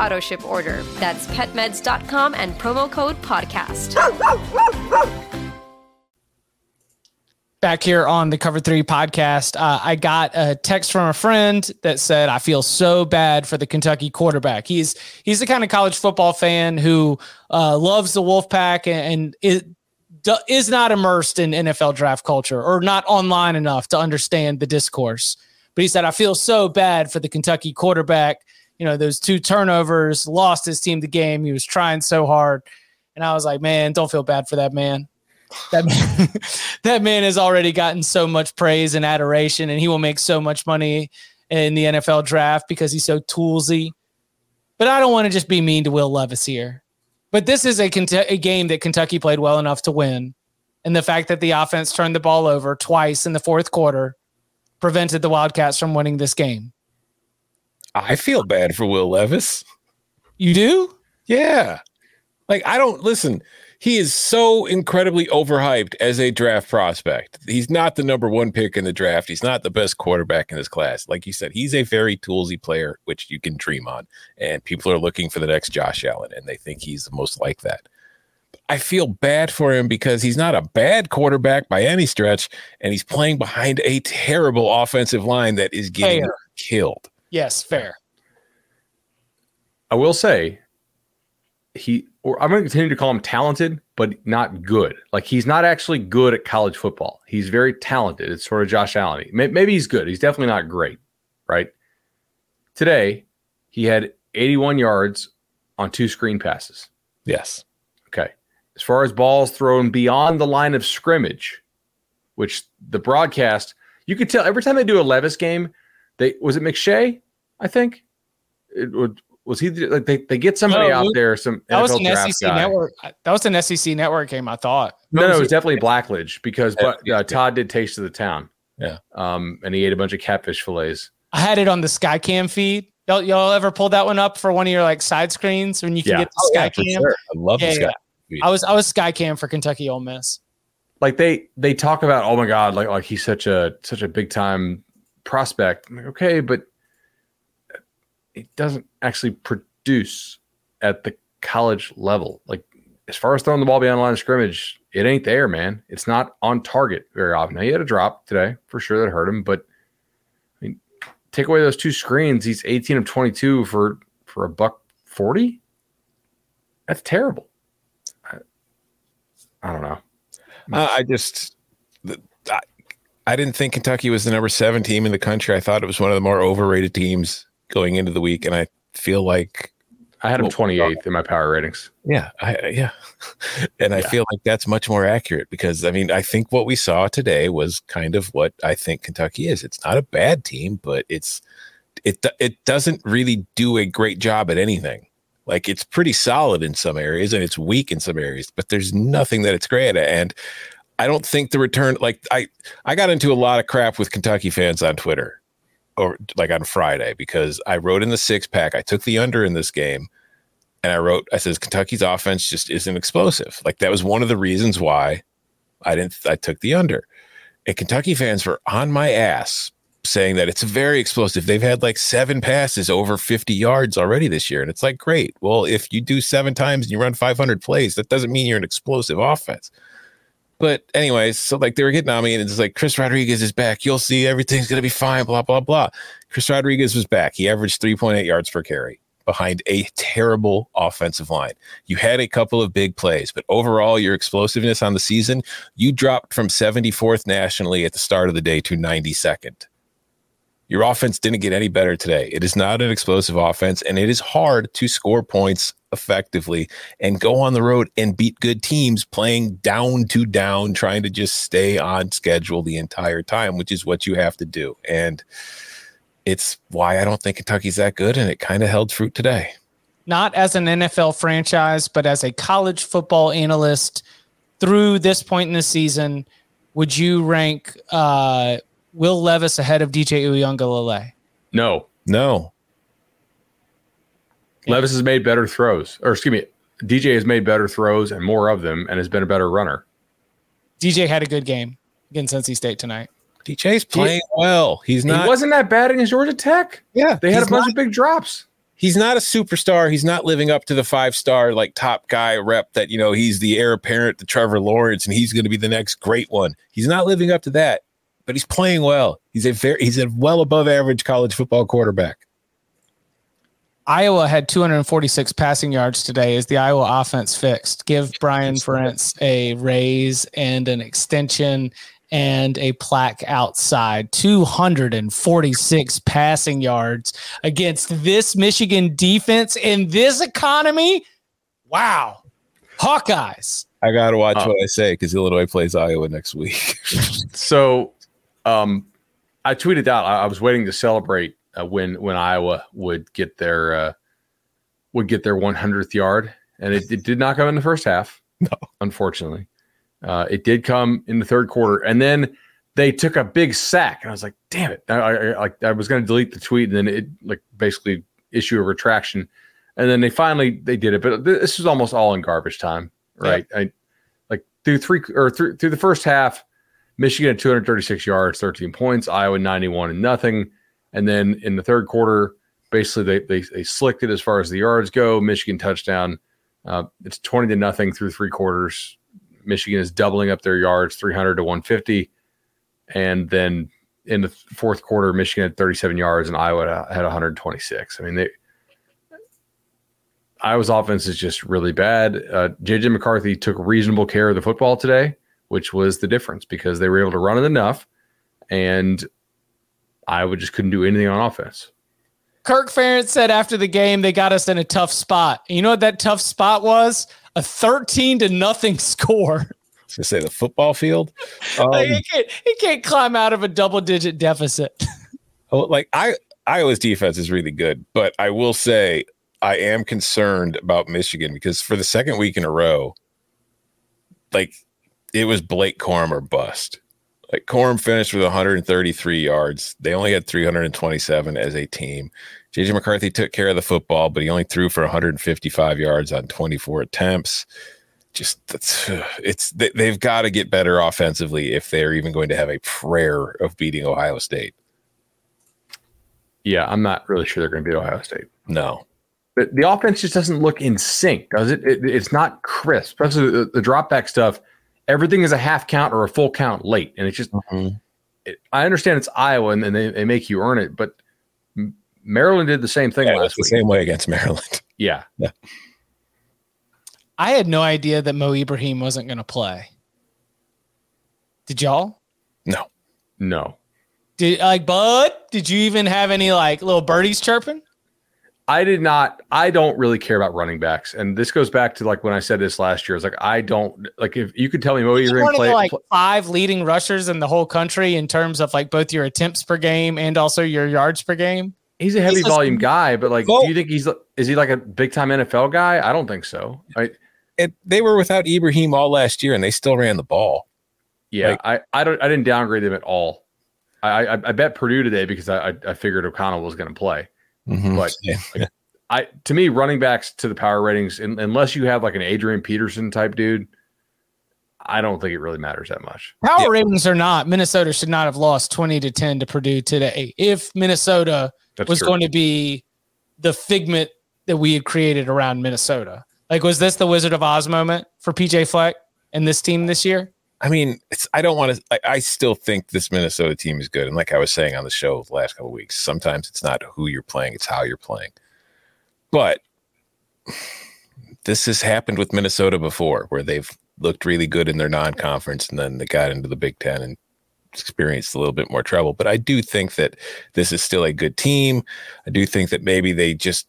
auto ship order. That's petmeds.com and promo code podcast. back here on the Cover Three podcast, uh, I got a text from a friend that said, "I feel so bad for the Kentucky quarterback. He's he's the kind of college football fan who uh, loves the Wolfpack and, and do- is not immersed in NFL draft culture or not online enough to understand the discourse." But he said, "I feel so bad for the Kentucky quarterback. You know, those two turnovers lost his team the game. He was trying so hard." And I was like, "Man, don't feel bad for that man." that man, that man has already gotten so much praise and adoration, and he will make so much money in the NFL draft because he's so toolsy. But I don't want to just be mean to Will Levis here. But this is a, a game that Kentucky played well enough to win. And the fact that the offense turned the ball over twice in the fourth quarter prevented the Wildcats from winning this game. I feel bad for Will Levis. You do? Yeah. Like I don't listen. He is so incredibly overhyped as a draft prospect. He's not the number one pick in the draft. He's not the best quarterback in his class. Like you said, he's a very toolsy player, which you can dream on. And people are looking for the next Josh Allen, and they think he's the most like that. I feel bad for him because he's not a bad quarterback by any stretch, and he's playing behind a terrible offensive line that is getting Fair. killed. Yes, fair. I will say he or I'm going to continue to call him talented, but not good. Like he's not actually good at college football. He's very talented. It's sort of Josh Allen. Maybe he's good. He's definitely not great, right? Today, he had 81 yards on two screen passes. Yes. Okay. As far as balls thrown beyond the line of scrimmage, which the broadcast, you could tell every time they do a Levis game, they was it McShay, I think? It would was he like they, they get somebody No, out it- there, some That was an draft SEC guy. network. That was an SEC network game. I thought. No, no, was it was definitely Blackledge because but uh, Todd did taste of the town. Yeah. Um, and he ate a bunch of catfish fillets. I had it on the Skycam feed. Y'all, y'all ever pull that one up for one of your like side screens when you can Yeah. get the Oh, yeah, sure. I love Yeah, this guy. yeah. I was I was Skycam for Kentucky Ole Miss. Like they they talk about, oh my god, like like he's such a such a big time prospect. I'm like, okay, but it doesn't actually produce at the college level. Like as far as throwing the ball beyond the line of scrimmage, it ain't there, man. It's not on target very often. Now he had a drop today for sure that hurt him, but I mean, take away those two screens, he's 18 of 22 for for a buck 40. That's terrible. I, I don't know. Uh, I just, the- I, didn't think Kentucky was the number seven team in the country. I thought it was one of the more overrated teams going into the week, and I feel like, I had him Well, 28th in my power ratings. yeah, I, yeah, and I feel like that's much more accurate because I mean, I think what we saw today was kind of what I think Kentucky is. It's not a bad team, but it's it it doesn't really do a great job at anything. Like it's pretty solid in some areas and it's weak in some areas, but there's nothing that it's great at. And I don't think the return like I I got into a lot of crap with Kentucky fans on Twitter or like on Friday because I wrote in the six pack. I took the under in this game and I wrote I says Kentucky's offense just isn't explosive. Like that was one of the reasons why I didn't I took the under. And Kentucky fans were on my ass saying that it's very explosive. They've had like seven passes over 50 yards already this year. And it's like, great. Well, if you do seven times and you run 500 plays, that doesn't mean you're an explosive offense. But anyways, so like they were getting on me and it's like Chris Rodriguez is back. You'll see everything's gonna be fine, blah, blah, blah. Chris Rodriguez was back. He averaged 3.8 yards per carry behind a terrible offensive line. You had a couple of big plays, but overall, your explosiveness on the season, you dropped from 74th nationally at the start of the day to 92nd. Your offense didn't get any better today. It is not an explosive offense, and it is hard to score points effectively and go on the road and beat good teams playing down to down, trying to just stay on schedule the entire time, which is what you have to do. And it's why I don't think Kentucky's that good, and it kind of held fruit today. Not as an NFL franchise, but as a college football analyst through this point in the season, would you rank uh, Will Levis ahead of DJ Uiagalelei? No, No, Levis has made better throws, or excuse me, DJ has made better throws and more of them, and has been a better runner. DJ had a good game against NC State tonight. DJ's playing well. He's not. he wasn't that bad against Georgia Tech. yeah, They had a bunch not- of big drops. he's not a superstar. He's not living up to the five star like top guy rep that you know he's the heir apparent to Trevor Lawrence and he's going to be the next great one. He's not living up to that, but he's playing well. He's a very he's a well above average college football quarterback. Iowa had 246 passing yards today. Is the Iowa offense fixed? Give Brian Ferentz a raise and an extension and a plaque outside. 246 passing yards against this Michigan defense in this economy. Wow. Hawkeyes. I got to watch Uh, what I say because Illinois plays Iowa next week. So, um, I tweeted out. I, I was waiting to celebrate uh, when when Iowa would get their uh, would get their 100th yard, and it, it did not come in the first half. No. unfortunately, uh, it did come in the third quarter, and then they took a big sack, and I was like, "Damn it!" I, I, I, I was going to delete the tweet, and then it like basically issue a retraction. and then they finally they did it. But this was almost all in garbage time, right? I like through three or through through the first half, Michigan at 236 yards, 13 points, Iowa 91 and nothing, and then in the third quarter, basically they they, they slicked it as far as the yards go. Michigan touchdown. Uh, it's 20 to nothing through three quarters. Michigan is doubling up their yards, 300 to 150, and then in the fourth quarter, Michigan had 37 yards and Iowa had 126. I mean, they Iowa's offense is just really bad. Uh, JJ McCarthy took reasonable care of the football today, which was the difference because they were able to run it enough, and Iowa just couldn't do anything on offense. Kirk Ferentz said after the game they got us in a tough spot. You know what that tough spot was? A 13 to nothing score. To say the football field. Um, like he, can't, he can't climb out of a double digit deficit. oh, like I Iowa's defense is really good, but I will say I am concerned about Michigan because for the second week in a row, like it was Blake Corum or bust. Like Corum finished with 133 yards. They only had 327 as a team. JJ McCarthy took care of the football, but he only threw for 155 yards on 24 attempts. Just that's it's they've got to get better offensively if they're even going to have a prayer of beating Ohio State. Yeah, I'm not really sure they're going to beat Ohio State. No, but the offense just doesn't look in sync, does it? it it's not crisp, especially the, the drop back stuff everything is a half count or a full count late, and it's just. Mm-hmm. It, I understand it's Iowa and, and they, they make you earn it, but Maryland did the same thing yeah, last the same way against Maryland. Yeah. yeah. I had no idea that Mo Ibrahim wasn't going to play. Did y'all? No. No. Did like Bud? Did you even have any like little birdies chirping? I did not. I don't really care about running backs, and this goes back to like when I said this last year. It's like I don't like if you could tell me, Mo, you're going to play like five leading rushers in the whole country in terms of like both your attempts per game and also your yards per game. He's a heavy he's volume a, guy, but like, do you think he's is he like a big time NFL guy? I don't think so. I, it, they were without Ibrahim all last year, and they still ran the ball. Yeah, like, I I don't I didn't downgrade them at all. I I, I bet Purdue today because I I figured O'Connell was going to play. Mm-hmm. But yeah. like, I to me, running backs to the power ratings, in, unless you have like an Adrian Peterson type dude, I don't think it really matters that much. Power yeah. ratings or not, Minnesota should not have lost twenty to ten to Purdue today. If Minnesota That's was true. going to be the figment that we had created around Minnesota, like was this the Wizard of Oz moment for PJ Fleck and this team this year? I mean, it's I don't want to. I, I, still think this Minnesota team is good, and like I was saying on the show the last couple weeks, sometimes it's not who you're playing; it's how you're playing. But this has happened with Minnesota before, where they've looked really good in their non-conference, and then they got into the Big Ten and experienced a little bit more trouble. But I do think that this is still a good team. I do think that maybe they just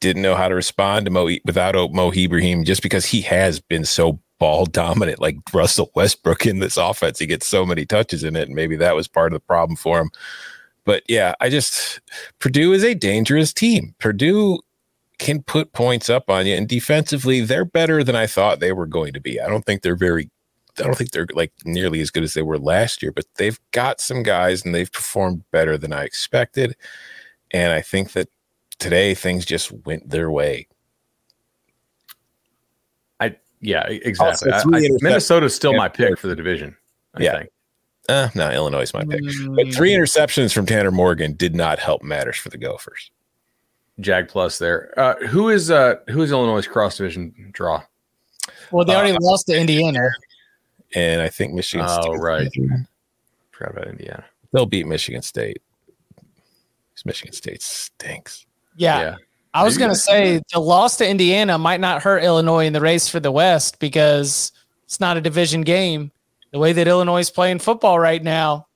didn't know how to respond to Mo without Mo Ibrahim, just because he has been so ball dominant like Russell Westbrook in this offense. He gets so many touches in it, and maybe that was part of the problem for him. But yeah, I just Purdue is a dangerous team. Purdue can put points up on you, and defensively, they're better than I thought they were going to be. I don't think they're very I don't think they're like nearly as good as they were last year, but they've got some guys and they've performed better than I expected. And I think that today things just went their way. Yeah, exactly. I, I, Minnesota's still my pick for the division. I yeah. Think. Uh, no, Illinois is my pick. But three mm. interceptions from Tanner Morgan did not help matters for the Gophers. Jag plus there. Uh, who is uh who is Illinois' cross division draw? Well, they already uh, lost to Indiana, and I think Michigan. Oh, State right. Forgot about Indiana. They'll beat Michigan State. Michigan State stinks. Yeah. yeah. I was going to say the loss to Indiana might not hurt Illinois in the race for the West because it's not a division game. The way that Illinois is playing football right now,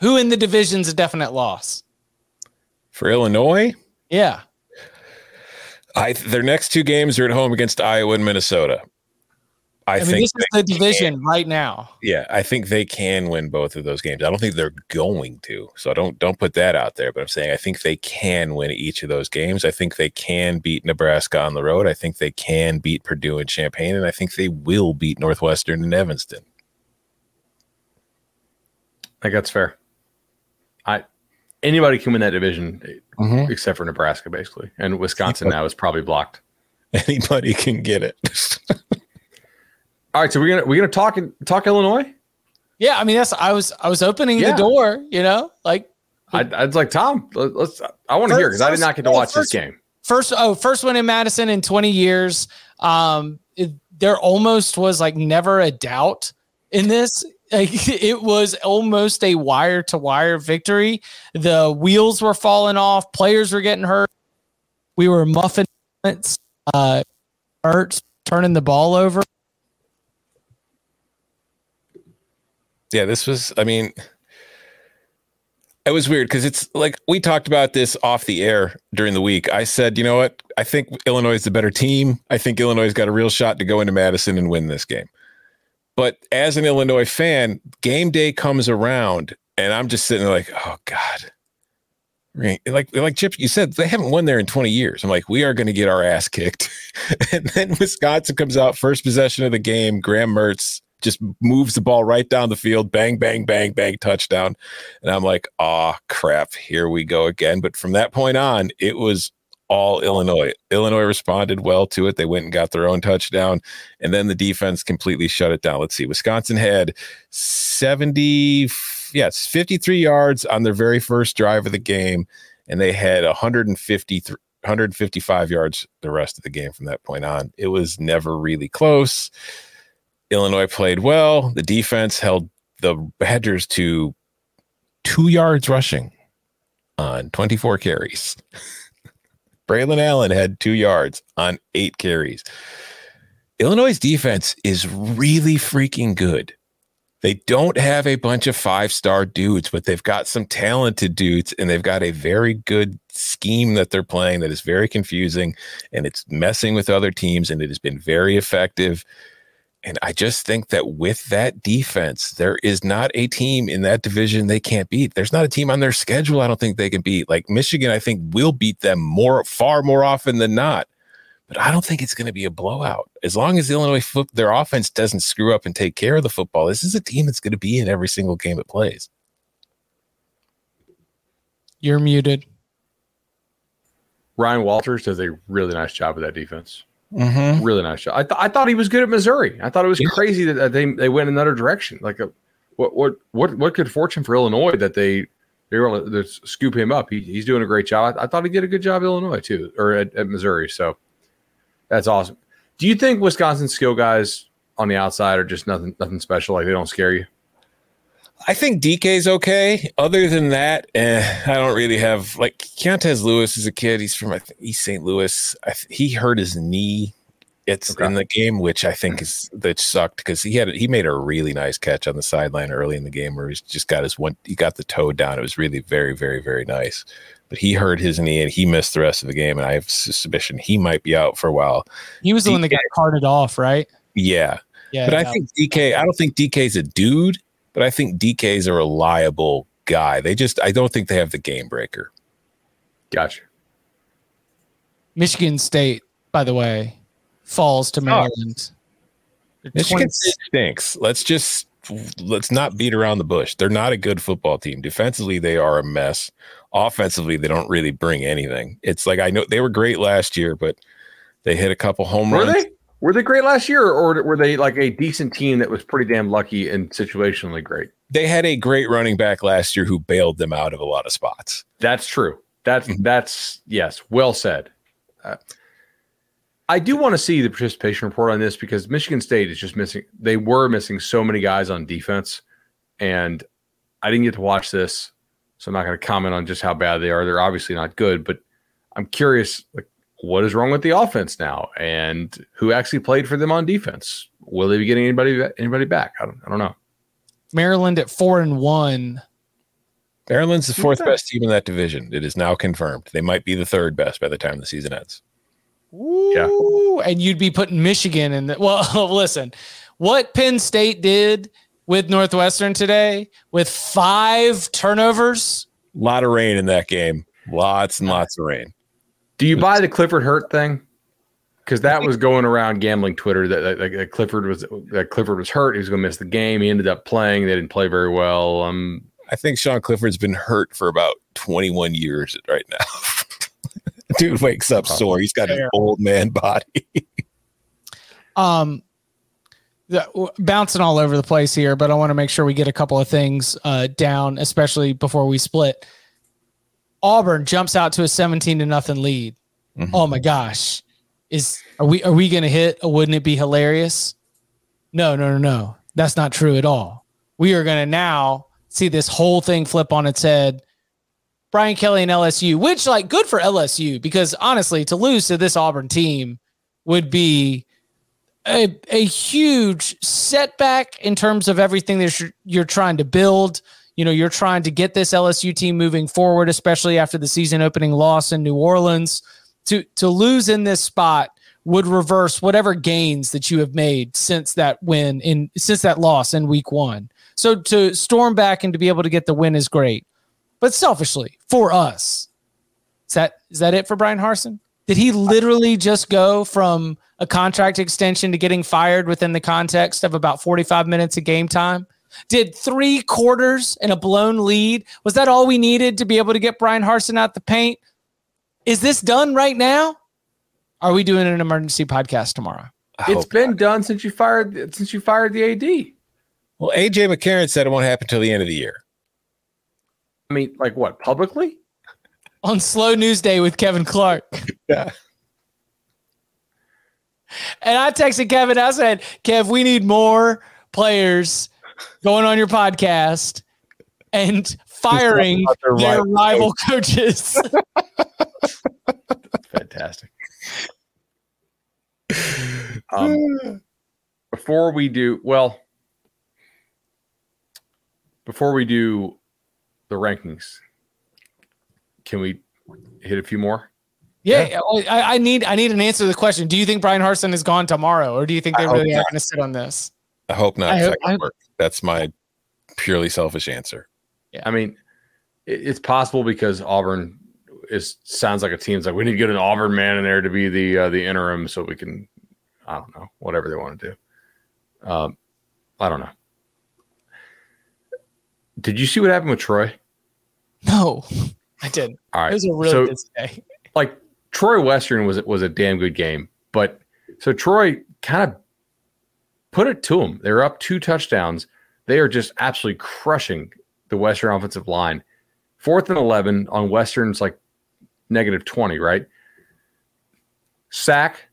who in the division's a definite loss? For Illinois? Yeah. I their next two games are at home against Iowa and Minnesota. I, I mean, think this is the division can, right now. Yeah, I think they can win both of those games. I don't think they're going to, so don't don't put that out there. But I'm saying I think they can win each of those games. I think they can beat Nebraska on the road. I think they can beat Purdue and Champaign, and I think they will beat Northwestern and Evanston. I think that's fair. I anybody can win that division. Mhm. except for Nebraska, basically, and Wisconsin now is probably blocked. Anybody can get it. All right, so we're gonna we're gonna talk talk Illinois. Yeah, I mean that's I was I was opening Yeah. the door, you know, like I'd, I'd like Tom. let- Let's. I want to hear because I did not get to First- watch this game. first oh first one in Madison in 20 years. Um, it, there almost was like never a doubt in this. Like, it was almost a wire to wire victory. The wheels were falling off, players were getting hurt. We were muffin uh Ertz turning the ball over. Yeah, this was, I mean, it was weird because it's like we talked about this off the air during the week. I said, you know what? I think Illinois is the better team. I think Illinois got a real shot to go into Madison and win this game. But as an Illinois fan, game day comes around and I'm just sitting there like, oh God. Like like Chip, you said they haven't won there in 20 years. I'm like, we are going to get our ass kicked. and then Wisconsin comes out, first possession of the game. Graham Mertz just moves the ball right down the field, bang, bang, bang, bang, touchdown. And I'm like, ah, crap, here we go again. But from that point on, it was all Illinois. Illinois responded well to it. They went and got their own touchdown. And then the defense completely shut it down. Let's see. Wisconsin had 70, yes, 53 yards on their very first drive of the game. And they had 150, 155 yards the rest of the game from that point on. It was never really close. Illinois played well. The defense held the Badgers to two yards rushing on 24 carries. Braylon Allen had two yards on eight carries. Illinois' defense is really freaking good. They don't have a bunch of five star dudes, but they've got some talented dudes and they've got a very good scheme that they're playing that is very confusing and it's messing with other teams and it has been very effective. And I just think that with that defense, there is not a team in that division they can't beat. There's not a team on their schedule I don't think they can beat. Like Michigan, I think will beat them more, far more often than not. But I don't think it's going to be a blowout. As long as Illinois foot, their offense doesn't screw up and take care of the football, this is a team that's going to be in every single game it plays. You're muted. Ryan Walters does a really nice job with that defense. Mm-hmm. Really nice job. I, th- I thought he was good at Missouri. I thought it was Yeah. crazy that, they they went another direction. Like a what what what what good fortune for Illinois that they they were able to scoop him up. He, he's doing a great job. I, I thought he did a good job at Illinois too, or at, at Missouri. So that's awesome. Do you think Wisconsin skill guys on the outside are just nothing nothing special? Like they don't scare you? I think DK's okay. Other than that, eh, I don't really have like Keontez Lewis is a kid. He's from I think, East St. Louis. I, th- he hurt his knee. It's Okay. in the game, which I think is that sucked because he had he made a really nice catch on the sideline early in the game where he's just got his one he got the toe down. It was really very very very nice. But he hurt his knee and he missed the rest of the game. And I have suspicion he might be out for a while. He was the one that got carted off, right? Yeah, Yeah. but I think DK, I don't think DK's a dude, but I think DK is a reliable guy. They just, I don't think they have the game breaker. Gotcha. Michigan State, by the way, falls to oh. Maryland. They're Michigan 20 State stinks. Let's just, let's not beat around the bush. They're not a good football team. Defensively, they are a mess. Offensively, they don't really bring anything. It's like, I know they were great last year, but they hit a couple home Were runs. they were they great last year, or were they like a decent team that was pretty damn lucky and situationally great? They had a great running back last year who bailed them out of a lot of spots. That's true. That's Mm-hmm. that's yes, well said. Uh, I do want to see the participation report on this because Michigan State is just missing. They were missing so many guys on defense, and I didn't get to watch this, so I'm not going to comment on just how bad they are. They're obviously not good, but I'm curious, like, what is wrong with the offense now, and who actually played for them on defense? Will they be getting anybody anybody back? I don't, I don't know. Maryland at four and one. Maryland's the fourth best team in that division. It is now confirmed. They might be the third best by the time the season ends. Ooh, and you'd be putting Michigan in the well, listen, what Penn State did with Northwestern today with five turnovers. A lot of rain in that game. Lots and lots of rain. Do you buy the Clifford Hurt thing? Because that was going around gambling Twitter that, that, that- that Clifford was that Clifford was hurt. He was going to miss the game. He ended up playing. They didn't play very well. Um, I think Sean Clifford's been hurt for about 21 years right now. Dude wakes up sore. He's got an old man body. um the, bouncing all over the place here, but I want to make sure we get a couple of things uh, down, especially before we split. Auburn jumps out to a 17 to nothing lead. Mm-hmm. Oh my gosh. Is are we are we gonna hit a wouldn't it be hilarious? No, no, no, no. That's not true at all. We are gonna now see this whole thing flip on its head. Brian Kelly and LSU, which like good for LSU because honestly, to lose to this Auburn team would be a, a huge setback in terms of everything that you're, you're trying to build. You know, you're trying to get this LSU team moving forward, especially after the season opening loss in New Orleans. To to lose in this spot would reverse whatever gains that you have made since that win in since that loss in week one. So to storm back and to be able to get the win is great. But selfishly, for us, is that is that it for Bryan Harsin? Did he literally just go from a contract extension to getting fired within the context of about 45 minutes of game time? Did three quarters and a blown lead? Was that all we needed to be able to get Bryan Harsin out the paint? Is this done right now? Are we doing an emergency podcast tomorrow? It's been done since you fired since you fired the AD. Well, AJ McCarron said it won't happen till the end of the year. I mean, like what? Publicly? On slow news day with Kevin Clark. Yeah. And I texted Kevin. I said, Kev, we need more players going on your podcast and firing about their their rival rival coaches. Fantastic. Um, before we do, well, before we do the rankings, can we hit a few more? yeah, I, I need I need an answer to the question. Do you think Bryan Harsin is gone tomorrow, or do you think they I hope really are going to sit on this? I hope not. I hope- I work. That's my purely selfish answer. Yeah, I mean, it's possible because Auburn is sounds like a team's like we need to get an Auburn man in there to be the uh, the interim so we can I don't know whatever they want to do. Um, I don't know. Did you see what happened with Troy? No, I didn't. All right, It was a really so- good day. like Troy Western was was a damn good game, but so Troy kind of put it to them. They're up two touchdowns. They are just absolutely crushing the Western offensive line. Fourth and eleven on Western's like negative twenty, right? Sack.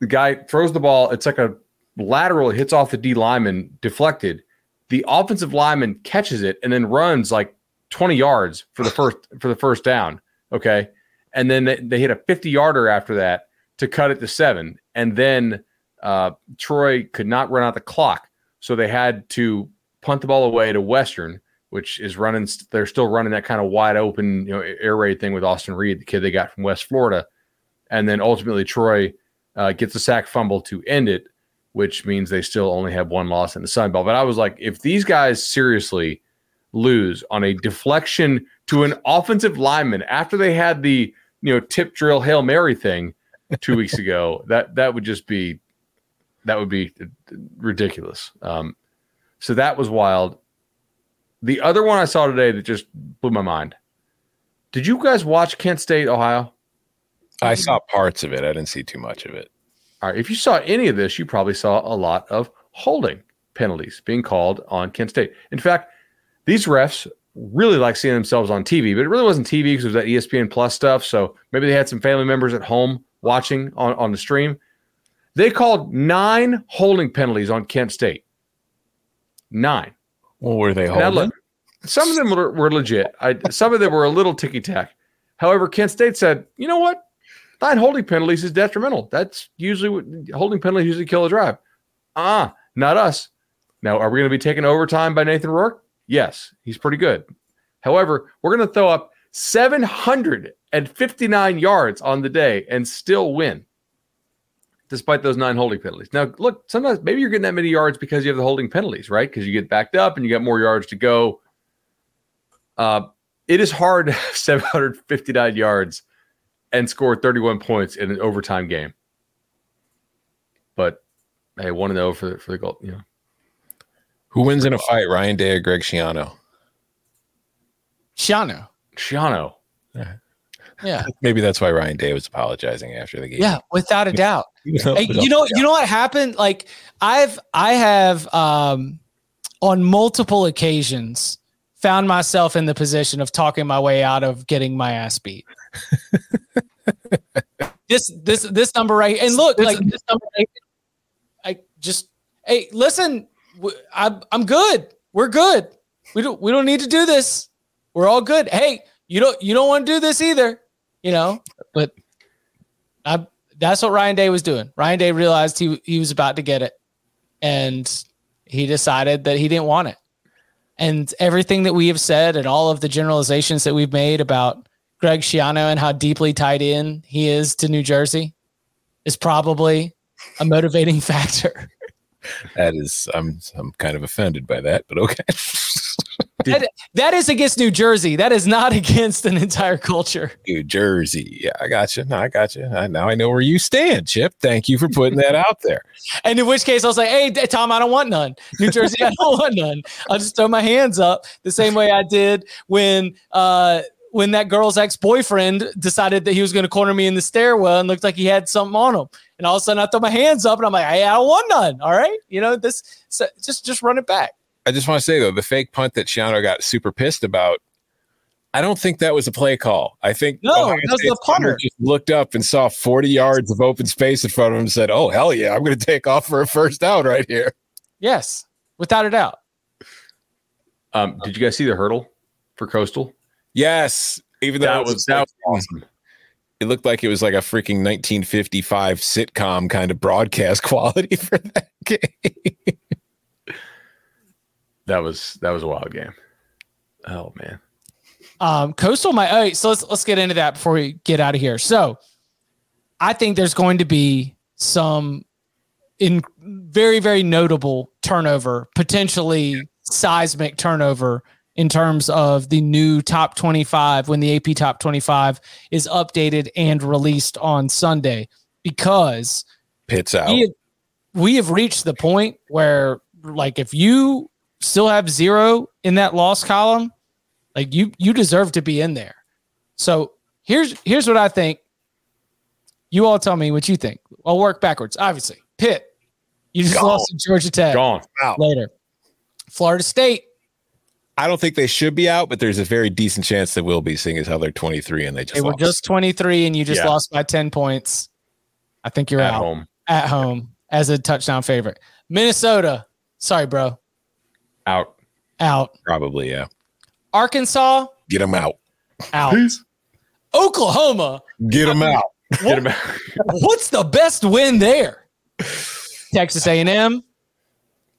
The guy throws the ball. It's like a lateral. It hits off the D lineman, deflected. The offensive lineman catches it and then runs like twenty yards for the first for the first down. Okay and then they, they hit a 50 yarder after that to cut it to seven. And then uh, Troy could not run out the clock, so they had to punt the ball away to Western, which is running. They're still running that kind of wide open, you know, air raid thing with Austin Reed, the kid they got from West Florida. And then ultimately Troy uh, gets a sack fumble to end it, which means they still only have one loss in the Sun Belt. But I was like, if these guys seriously lose on a deflection to an offensive lineman after they had the you know tip drill hail mary thing two weeks ago that that would just be that would be ridiculous um so that was wild the other one i saw today that just blew my mind did you guys watch kent state ohio I saw parts of it. I didn't see too much of it. all right if you saw any of this you probably saw a lot of holding penalties being called on kent state in fact these refs really like seeing themselves on TV, but it really wasn't TV because it was that ESPN Plus stuff. So maybe they had some family members at home watching on, on the stream. They called nine holding penalties on Kent State. Nine. Well, were they holding? look, some of them were, were legit. I, some of them were a little ticky tack. However, Kent State said, you know what? Nine holding penalties is detrimental. That's usually what holding penalties usually kill a drive. Ah, not us. Now, are we going to be taken overtime by Nathan Rourke? Yes, he's pretty good. However, we're going to throw up 759 yards on the day and still win, despite those nine holding penalties. Now, look, sometimes maybe you're getting that many yards because you have the holding penalties, right? Because you get backed up and you got more yards to go. Uh, it is hard to have 759 yards and score 31 points in an overtime game. But hey, one to zero for the, for the goal. You know, Who wins in a fight, Ryan Day or Greg Schiano? Shiano. Schiano. Yeah. Maybe that's why Ryan Day was apologizing after the game. Yeah, without a doubt. You know, Hey, you know, you know what happened? Like I've I have um on multiple occasions found myself in the position of talking my way out of getting my ass beat. this this this number right and look like this number right, I just hey listen I'm I'm good. We're good. We don't we don't need to do this. We're all good. Hey you don't you don't want to do this either you know? But I that's what Ryan Day was doing Ryan Day realized he he was about to get it and he decided that he didn't want it and everything that we have said and all of the generalizations that we've made about Greg Schiano and how deeply tied in he is to New Jersey is probably a motivating factor. That is, I'm I'm kind of offended by that, but okay. that, that is against New Jersey. That is not against an entire culture. New Jersey, yeah, I got you. No, I got you. I, now I know where you stand, Chip. Thank you for putting that out there. And in which case, I was like, "Hey, Tom, I don't want none. New Jersey, I don't want none. I'll just throw my hands up the same way I did when." uh when that girl's ex-boyfriend decided that he was going to corner me in the stairwell and looked like he had something on him. And all of a sudden I throw my hands up and I'm like, hey, I don't want none. All right. You know, this so just just run it back. I just want to say though, the fake punt that Schiano got super pissed about. I don't think that was a play call. I think no, Ohio that was State's the punter. Just looked up and saw 40 yards of open space in front of him and said, "Oh hell yeah, I'm going to take off for a first down right here." Yes, without a doubt. Um, did you guys see the hurdle for Coastal? Yes, even though That it was that was awesome. it looked like it was like a freaking 1955 sitcom kind of broadcast quality for that game. That was that was a wild game. Oh man. Um, Coastal might. All right, so let's let's get into that before we get out of here. So, I think there's going to be some in very very notable turnover, potentially seismic turnover in terms of the new top 25 when the AP top 25 is updated and released on Sunday because Pits out. we have, we have reached the point where like if you still have zero in that loss column like you you deserve to be in there so here's here's what i think you all tell me what you think i'll work backwards obviously pitt you just Gone. lost to georgia tech Gone. Out. later florida state I don't think they should be out, but there's a very decent chance they will be, seeing as how they're 23 and they just they were lost. just 23 and you just Yeah. lost by 10 points i think you're At out home. at home as a touchdown favorite minnesota sorry bro Out. out probably yeah. arkansas Get them out. out. Oklahoma. Get them out. Get him out. What's the best win there? Texas A&M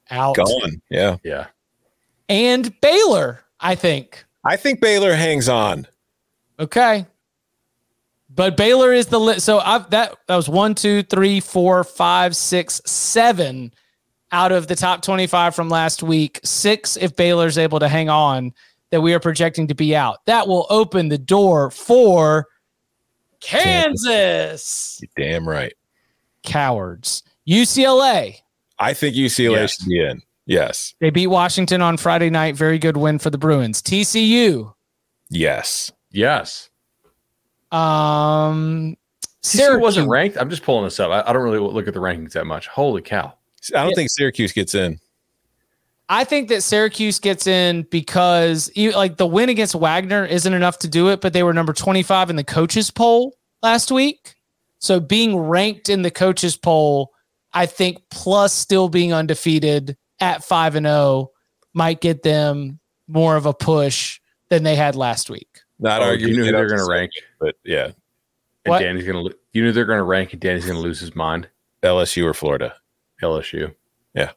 out. Gone. Yeah. Yeah. And Baylor, I think. I think Baylor hangs on. Okay. But Baylor is the li- so I've that that was one, two, three, four, five, six, seven out of the top 25 from last week. Six if Baylor's able to hang on that we are projecting to be out. That will open the door for Kansas. You're damn right. Cowards. UCLA. I think UCLA Yes. should be in. Yes. They beat Washington on Friday night. Very good win for the Bruins. TCU. Yes. Yes. Um, Syracuse wasn't ranked. I'm just pulling this up. I, I don't really look at the rankings that much. Holy cow. I don't Yeah. think Syracuse gets in. I think that Syracuse gets in because e- like the win against Wagner isn't enough to do it, but they were number 25 in the coaches poll last week. So being ranked in the coaches poll, I think plus still being undefeated at 5 and 0 might get them more of a push than they had last week. Not Oh, arguing. you knew they're going to to rank, But yeah, and What? Danny's going to. You knew they're going to rank, and Danny's going to lose his mind. LSU or Florida. LSU. Yeah.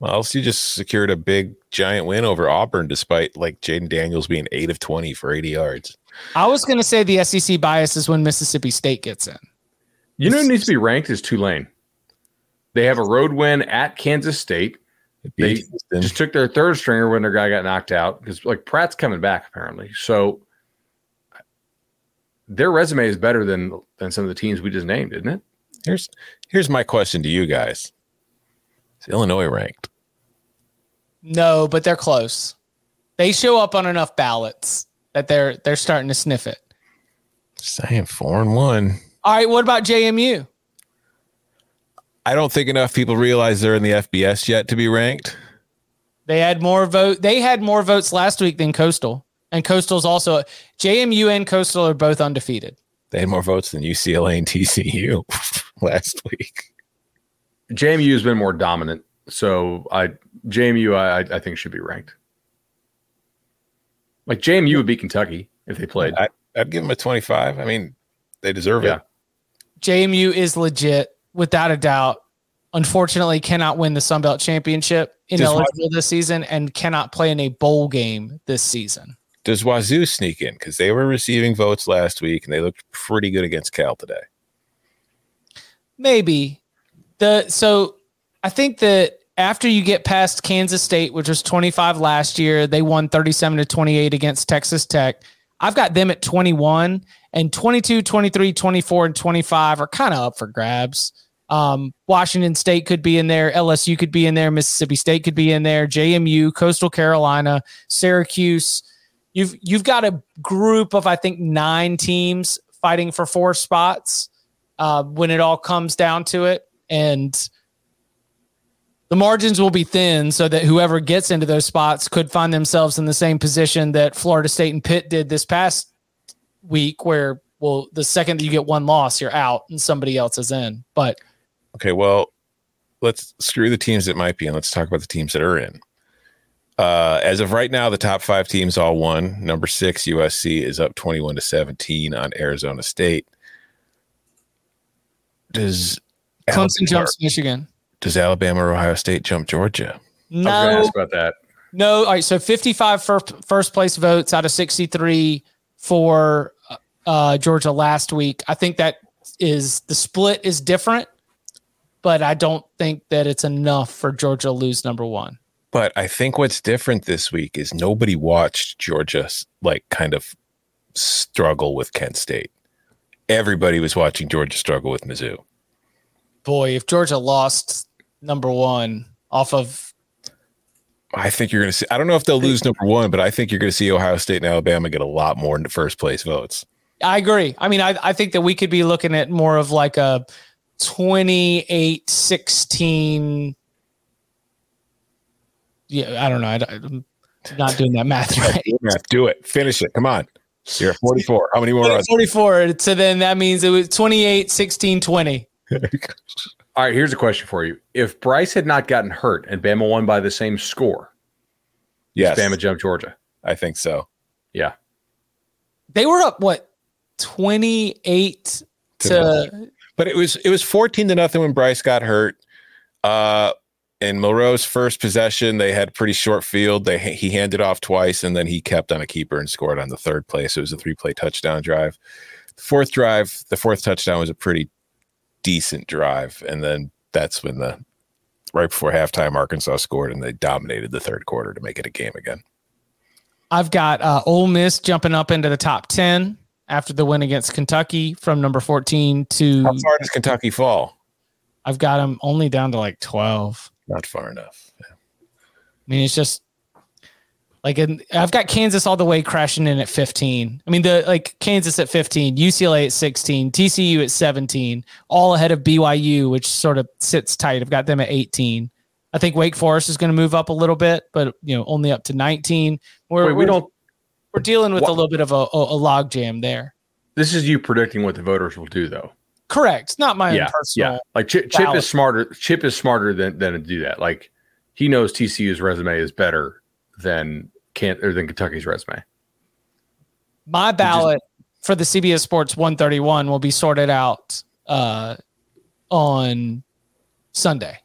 Well, LSU just secured a big giant win over Auburn, despite like Jayden Daniels being eight of 20 for 80 yards. I was going to say the SEC bias is when Mississippi State gets in. You know who needs to be ranked is Tulane. They have a road win at Kansas State. They Houston. just took their third stringer when their guy got knocked out because like Pratt's coming back apparently. So their resume is better than than some of the teams we just named, isn't it? Here's here's my question to you guys: Is Illinois ranked? No, but they're close. They show up on enough ballots that they're they're starting to sniff it. Saying four and one. All right, what about JMU? I don't think enough people realize they're in the FBS yet to be ranked. They had more vote. They had more votes last week than Coastal, and Coastal's also JMU and Coastal are both undefeated. They had more votes than UCLA and TCU last week. JMU has been more dominant, so I JMU I I think should be ranked. Like JMU would beat Kentucky if they played. I, I'd give them a 25. I mean, they deserve Yeah. it. JMU is legit, without a doubt. Unfortunately, cannot win the Sun Belt Championship ineligible this season and cannot play in a bowl game this season. Does Wazoo sneak in? Because they were receiving votes last week and they looked pretty good against Cal today. Maybe the so I think that after you get past Kansas State, which was 25 last year, they won 37 to 28 against Texas Tech. I've got them at 21 and 22, 23, 24, and 25 are kind of up for grabs. Um, Washington State could be in there, LSU could be in there, Mississippi State could be in there, JMU, Coastal Carolina, Syracuse. You've you've got a group of I think nine teams fighting for four spots uh, when it all comes down to it, and the margins will be thin so that whoever gets into those spots could find themselves in the same position that Florida State and Pitt did this past week, where well, the second that you get one loss, you're out and somebody else is in. But Okay, well, let's screw the teams that might be and let's talk about the teams that are in. Uh, as of right now, the top five teams all won. Number six, USC, is up 21 to 17 on Arizona State. Does Clemson Alabama, jumps Michigan. does Alabama or Ohio State jump Georgia? I was going to No, ask about that. no. All right, so 55 first, first place votes out of 63 for uh, Georgia last week. I think that is the split is different, but I don't think that it's enough for Georgia to lose number one. But I think what's different this week is nobody watched Georgia like kind of struggle with Kent State. Everybody was watching Georgia struggle with Mizzou. Boy, if Georgia lost number one off of I think you're going to see. I don't know if they'll lose number one, but I think you're going to see Ohio State and Alabama get a lot more into first place votes. I agree. I mean, I, I think that we could be looking at more of like a 28 16. Yeah, I don't know. I, am not doing that math right. Do it. Finish it. Come on. You're at 44. How many more? Are 44. So then that means it was 28 16 20. All right, here's a question for you. If Bryce had not gotten hurt and Bama won by the same score, yes, Bama jumped Georgia. I think so. Yeah. They were up, what, 28 to. But it was it was 14 to nothing when Bryce got hurt. Uh in Milroe's first possession, they had a pretty short field. They he handed off twice, and then he kept on a keeper and scored on the third play. So it was a three play touchdown drive. The fourth drive, the fourth touchdown was a pretty decent drive, and then that's when the right before halftime Arkansas scored, and they dominated the third quarter to make it a game again. I've got uh, Ole Miss jumping up into the top 10 after the win against Kentucky from number 14 to. How far does Kentucky fall? I've got them only down to like 12. Not far enough. I mean, it's just like in, I've got Kansas all the way crashing in at 15. I mean, the like Kansas at 15, UCLA at 16, TCU at 17, all ahead of BYU, which sort of sits tight. I've got them at 18. I think Wake Forest is going to move up a little bit, but you know, only up to 19. We're, Wait, we we're- don't. We're dealing with What- a little bit of a, a, a log jam there. This is you predicting what the voters will do, though. Correct. Not my yeah, own personal. yeah. Like Chip, Chip is smarter. Chip is smarter than than to do that. Like he knows TCU's resume is better than can or than Kentucky's resume. My ballot for the CBS Sports 131 will be sorted out uh, on Sunday.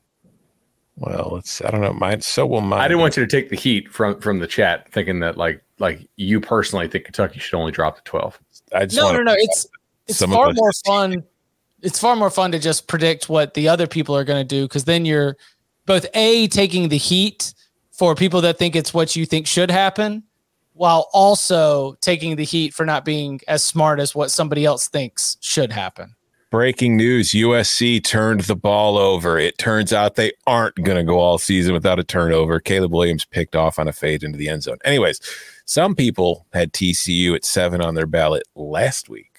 Well, it's I don't know. Mine so will mine. I didn't want you to take the heat from from the chat, thinking that like like you personally think Kentucky should only drop to twelve. I just No, no, no. It's it's far more fun. It's far more fun to just predict what the other people are going to do because then you're both a taking the heat for people that think it's what you think should happen, while also taking the heat for not being as smart as what somebody else thinks should happen. Breaking news USC turned the ball over. It turns out they aren't going to go all season without a turnover. Caleb Williams picked off on a fade into the end zone. Anyways, some people had TCU at seven on their ballot last week.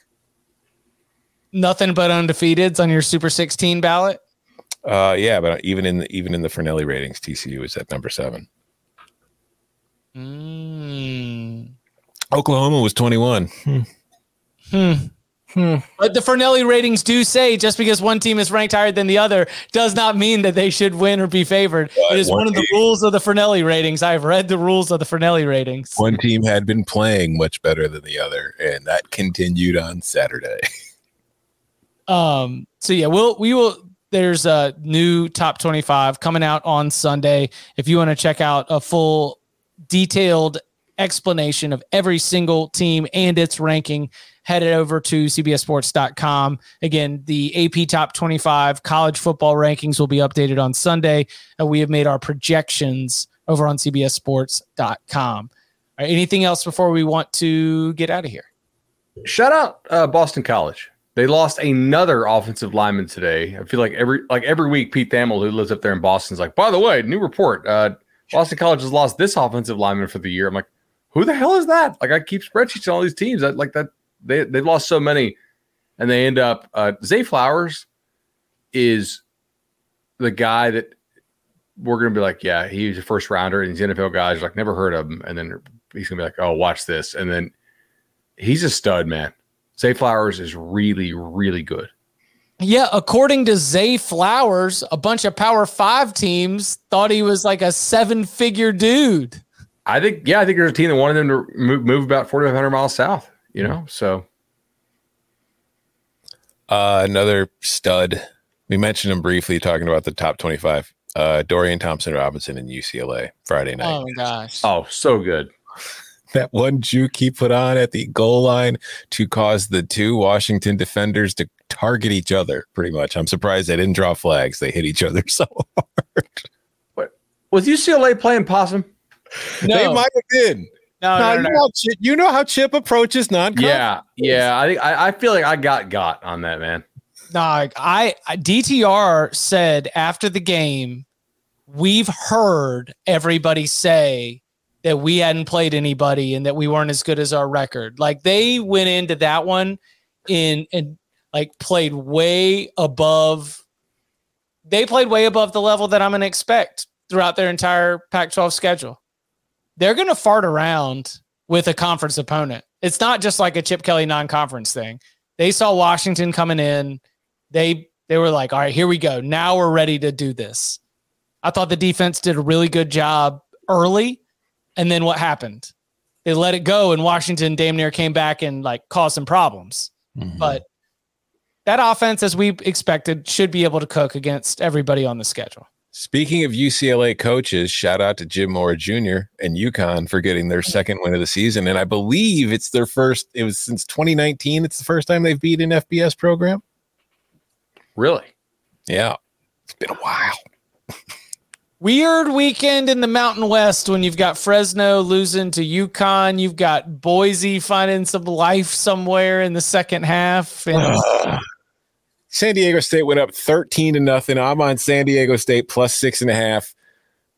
Nothing but undefeateds on your Super 16 ballot? Uh, yeah, but even in the, even in the Fornelli ratings, TCU is at number seven. Mm. Oklahoma was 21. Hmm. Hmm. But the Fornelli ratings do say just because one team is ranked higher than the other does not mean that they should win or be favored. it is one one of the team- rules of the Fornelli ratings. I've read the rules of the Fornelli ratings. One team had been playing much better than the other, and that continued on Saturday. Um, so yeah, we'll we will there's a new top 25 coming out on Sunday. If you want to check out a full detailed explanation of every single team and its ranking, head it over to cbssports.com. Again, the AP top 25 college football rankings will be updated on Sunday. And we have made our projections over on cbssports.com. Anything else before we want to get out of here? Shout out uh, Boston College. They lost another offensive lineman today. I feel like every like every week, Pete Thamel, who lives up there in Boston, is like, by the way, new report. Uh, Boston College has lost this offensive lineman for the year. I'm like, who the hell is that? Like, I keep spreadsheets on all these teams. I, like that they they've lost so many, and they end up. Uh, Zay Flowers is the guy that we're gonna be like, yeah, he's a first rounder, and he's NFL guys like never heard of him, and then he's gonna be like, oh, watch this, and then he's a stud, man. Zay Flowers is really, really good. Yeah, according to Zay Flowers, a bunch of Power Five teams thought he was like a seven figure dude. I think, yeah, I think there's a team that wanted him to move, move about 4,500 miles south, you know? So, Uh, another stud. We mentioned him briefly talking about the top 25. Uh, Dorian Thompson Robinson in UCLA Friday night. Oh my gosh. oh, so good. That one juke he put on at the goal line to cause the two Washington defenders to target each other, pretty much. I'm surprised they didn't draw flags. They hit each other so hard. Was UCLA playing possum? They might have been. No, Now, no, no, you, no. know, Chip, you know how Chip approaches non Yeah, yeah. I think I, I feel like I got got on that man. No, I, I DTR said after the game, we've heard everybody say that we hadn't played anybody and that we weren't as good as our record. Like they went into that one in and like played way above. They played way above the level that I'm going to expect throughout their entire Pac-12 schedule. They're going to fart around with a conference opponent. It's not just like a Chip Kelly non-conference thing. They saw Washington coming in they they were like, all right, here we go. Now we're ready to do this. I thought the defense did a really good job early, and then what happened? They let it go, and Washington damn near came back and like caused some problems. Mm-hmm. But that offense, as we expected, should be able to cook against everybody on the schedule. Speaking of UCLA coaches, shout out to Jim Mora Jr. and UConn for getting their second win of the season. And I believe it's their first, it was since 2019. It's the first time they've beat an FBS program. Really? Yeah. It's been a while. Weird weekend in the Mountain West when you've got Fresno losing to UConn. You've got Boise finding some life somewhere in the second half. And San Diego State went up 13 to nothing. I'm on San Diego State plus six and a half.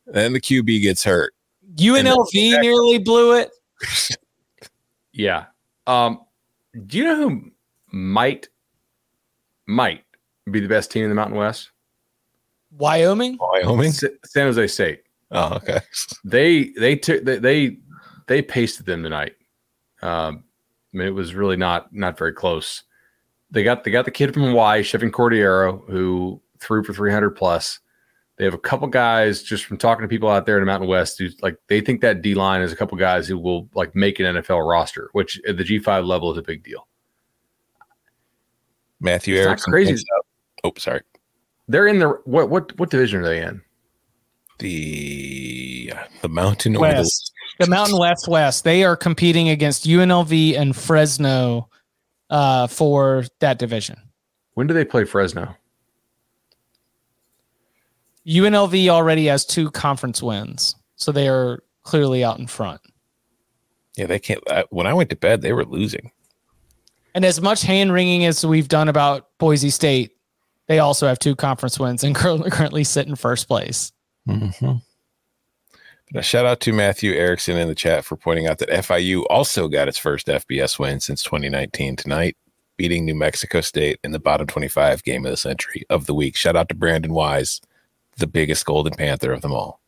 Then the QB gets hurt. UNLV nearly blew it. Yeah. Um, do you know who might might be the best team in the Mountain West? Wyoming. Wyoming? Sa- San Jose State. Oh, okay. They they took they, they they pasted them tonight. Um, I mean, it was really not not very close. They got they got the kid from Hawaii, Chevan Cordeiro, who threw for 300 plus. They have a couple guys just from talking to people out there in the Mountain West who like they think that D line is a couple guys who will like make an NFL roster, which at the G5 level is a big deal. Matthew It's Erickson. crazy. points Oh, sorry. They're in the what what what division are they in? The the mountain or the West. The Mountain West West. They are competing against UNLV and Fresno uh, for that division. When do they play Fresno? UNLV already has two conference wins, so they are clearly out in front. Yeah, they can't. I, when I went to bed, they were losing. And as much hand wringing as we've done about Boise State, they also have two conference wins and cur- currently sit in first place. Mm-hmm. But a shout out to Matthew Erickson in the chat for pointing out that FIU also got its first FBS win since 2019 tonight, beating New Mexico State in the bottom 25 game of the century of the week. Shout out to Brandon Wise, the biggest Golden Panther of them all.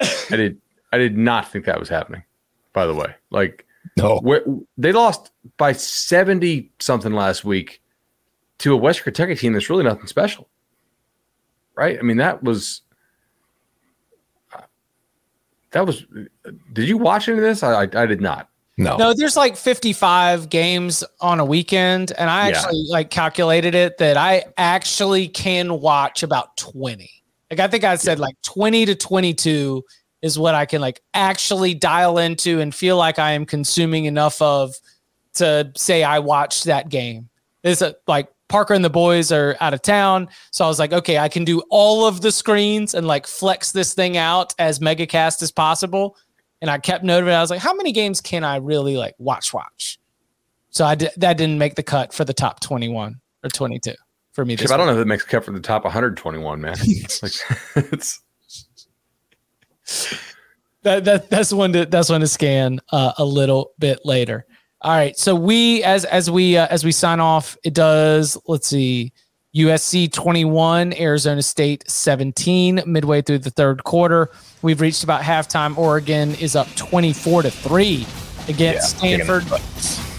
I did. I did not think that was happening. By the way, like No, where, they lost by seventy something last week to a Western Kentucky team that's really nothing special, right? I mean, that was that was. Did you watch any of this? I I, I did not. no, No, there's like 55 games on a weekend, and I Yeah. actually like calculated it that I actually can watch about 20. Like I think I said like 20 to 22 is what I can like actually dial into and feel like I am consuming enough of to say I watched that game. Is it like Parker and the boys are out of town, so I was like, okay, I can do all of the screens and like flex this thing out as megacast as possible and I kept note of it. I was like, how many games can I really like watch watch? So I did that didn't make the cut for the top 21 or 22 for me. Chip, I don't know if it makes a cut for the top 121, man. like, it's That, that that's one to that's one to scan uh, a little bit later. All right, so we as as we uh, as we sign off, it does. Let's see, USC 21, Arizona State 17. Midway through the third quarter, we've reached about halftime. Oregon is up 24 to three against kicking Stanford.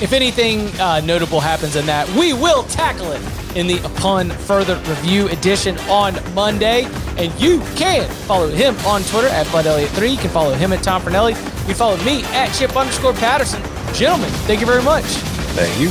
If anything uh, notable happens in that, we will tackle it in the Upon Further Review edition on Monday. And you can follow him on Twitter at Bud Elliott3. You can follow him at Tom Fornelli. You follow me at Chip underscore Patterson. Gentlemen, thank you very much. thank you.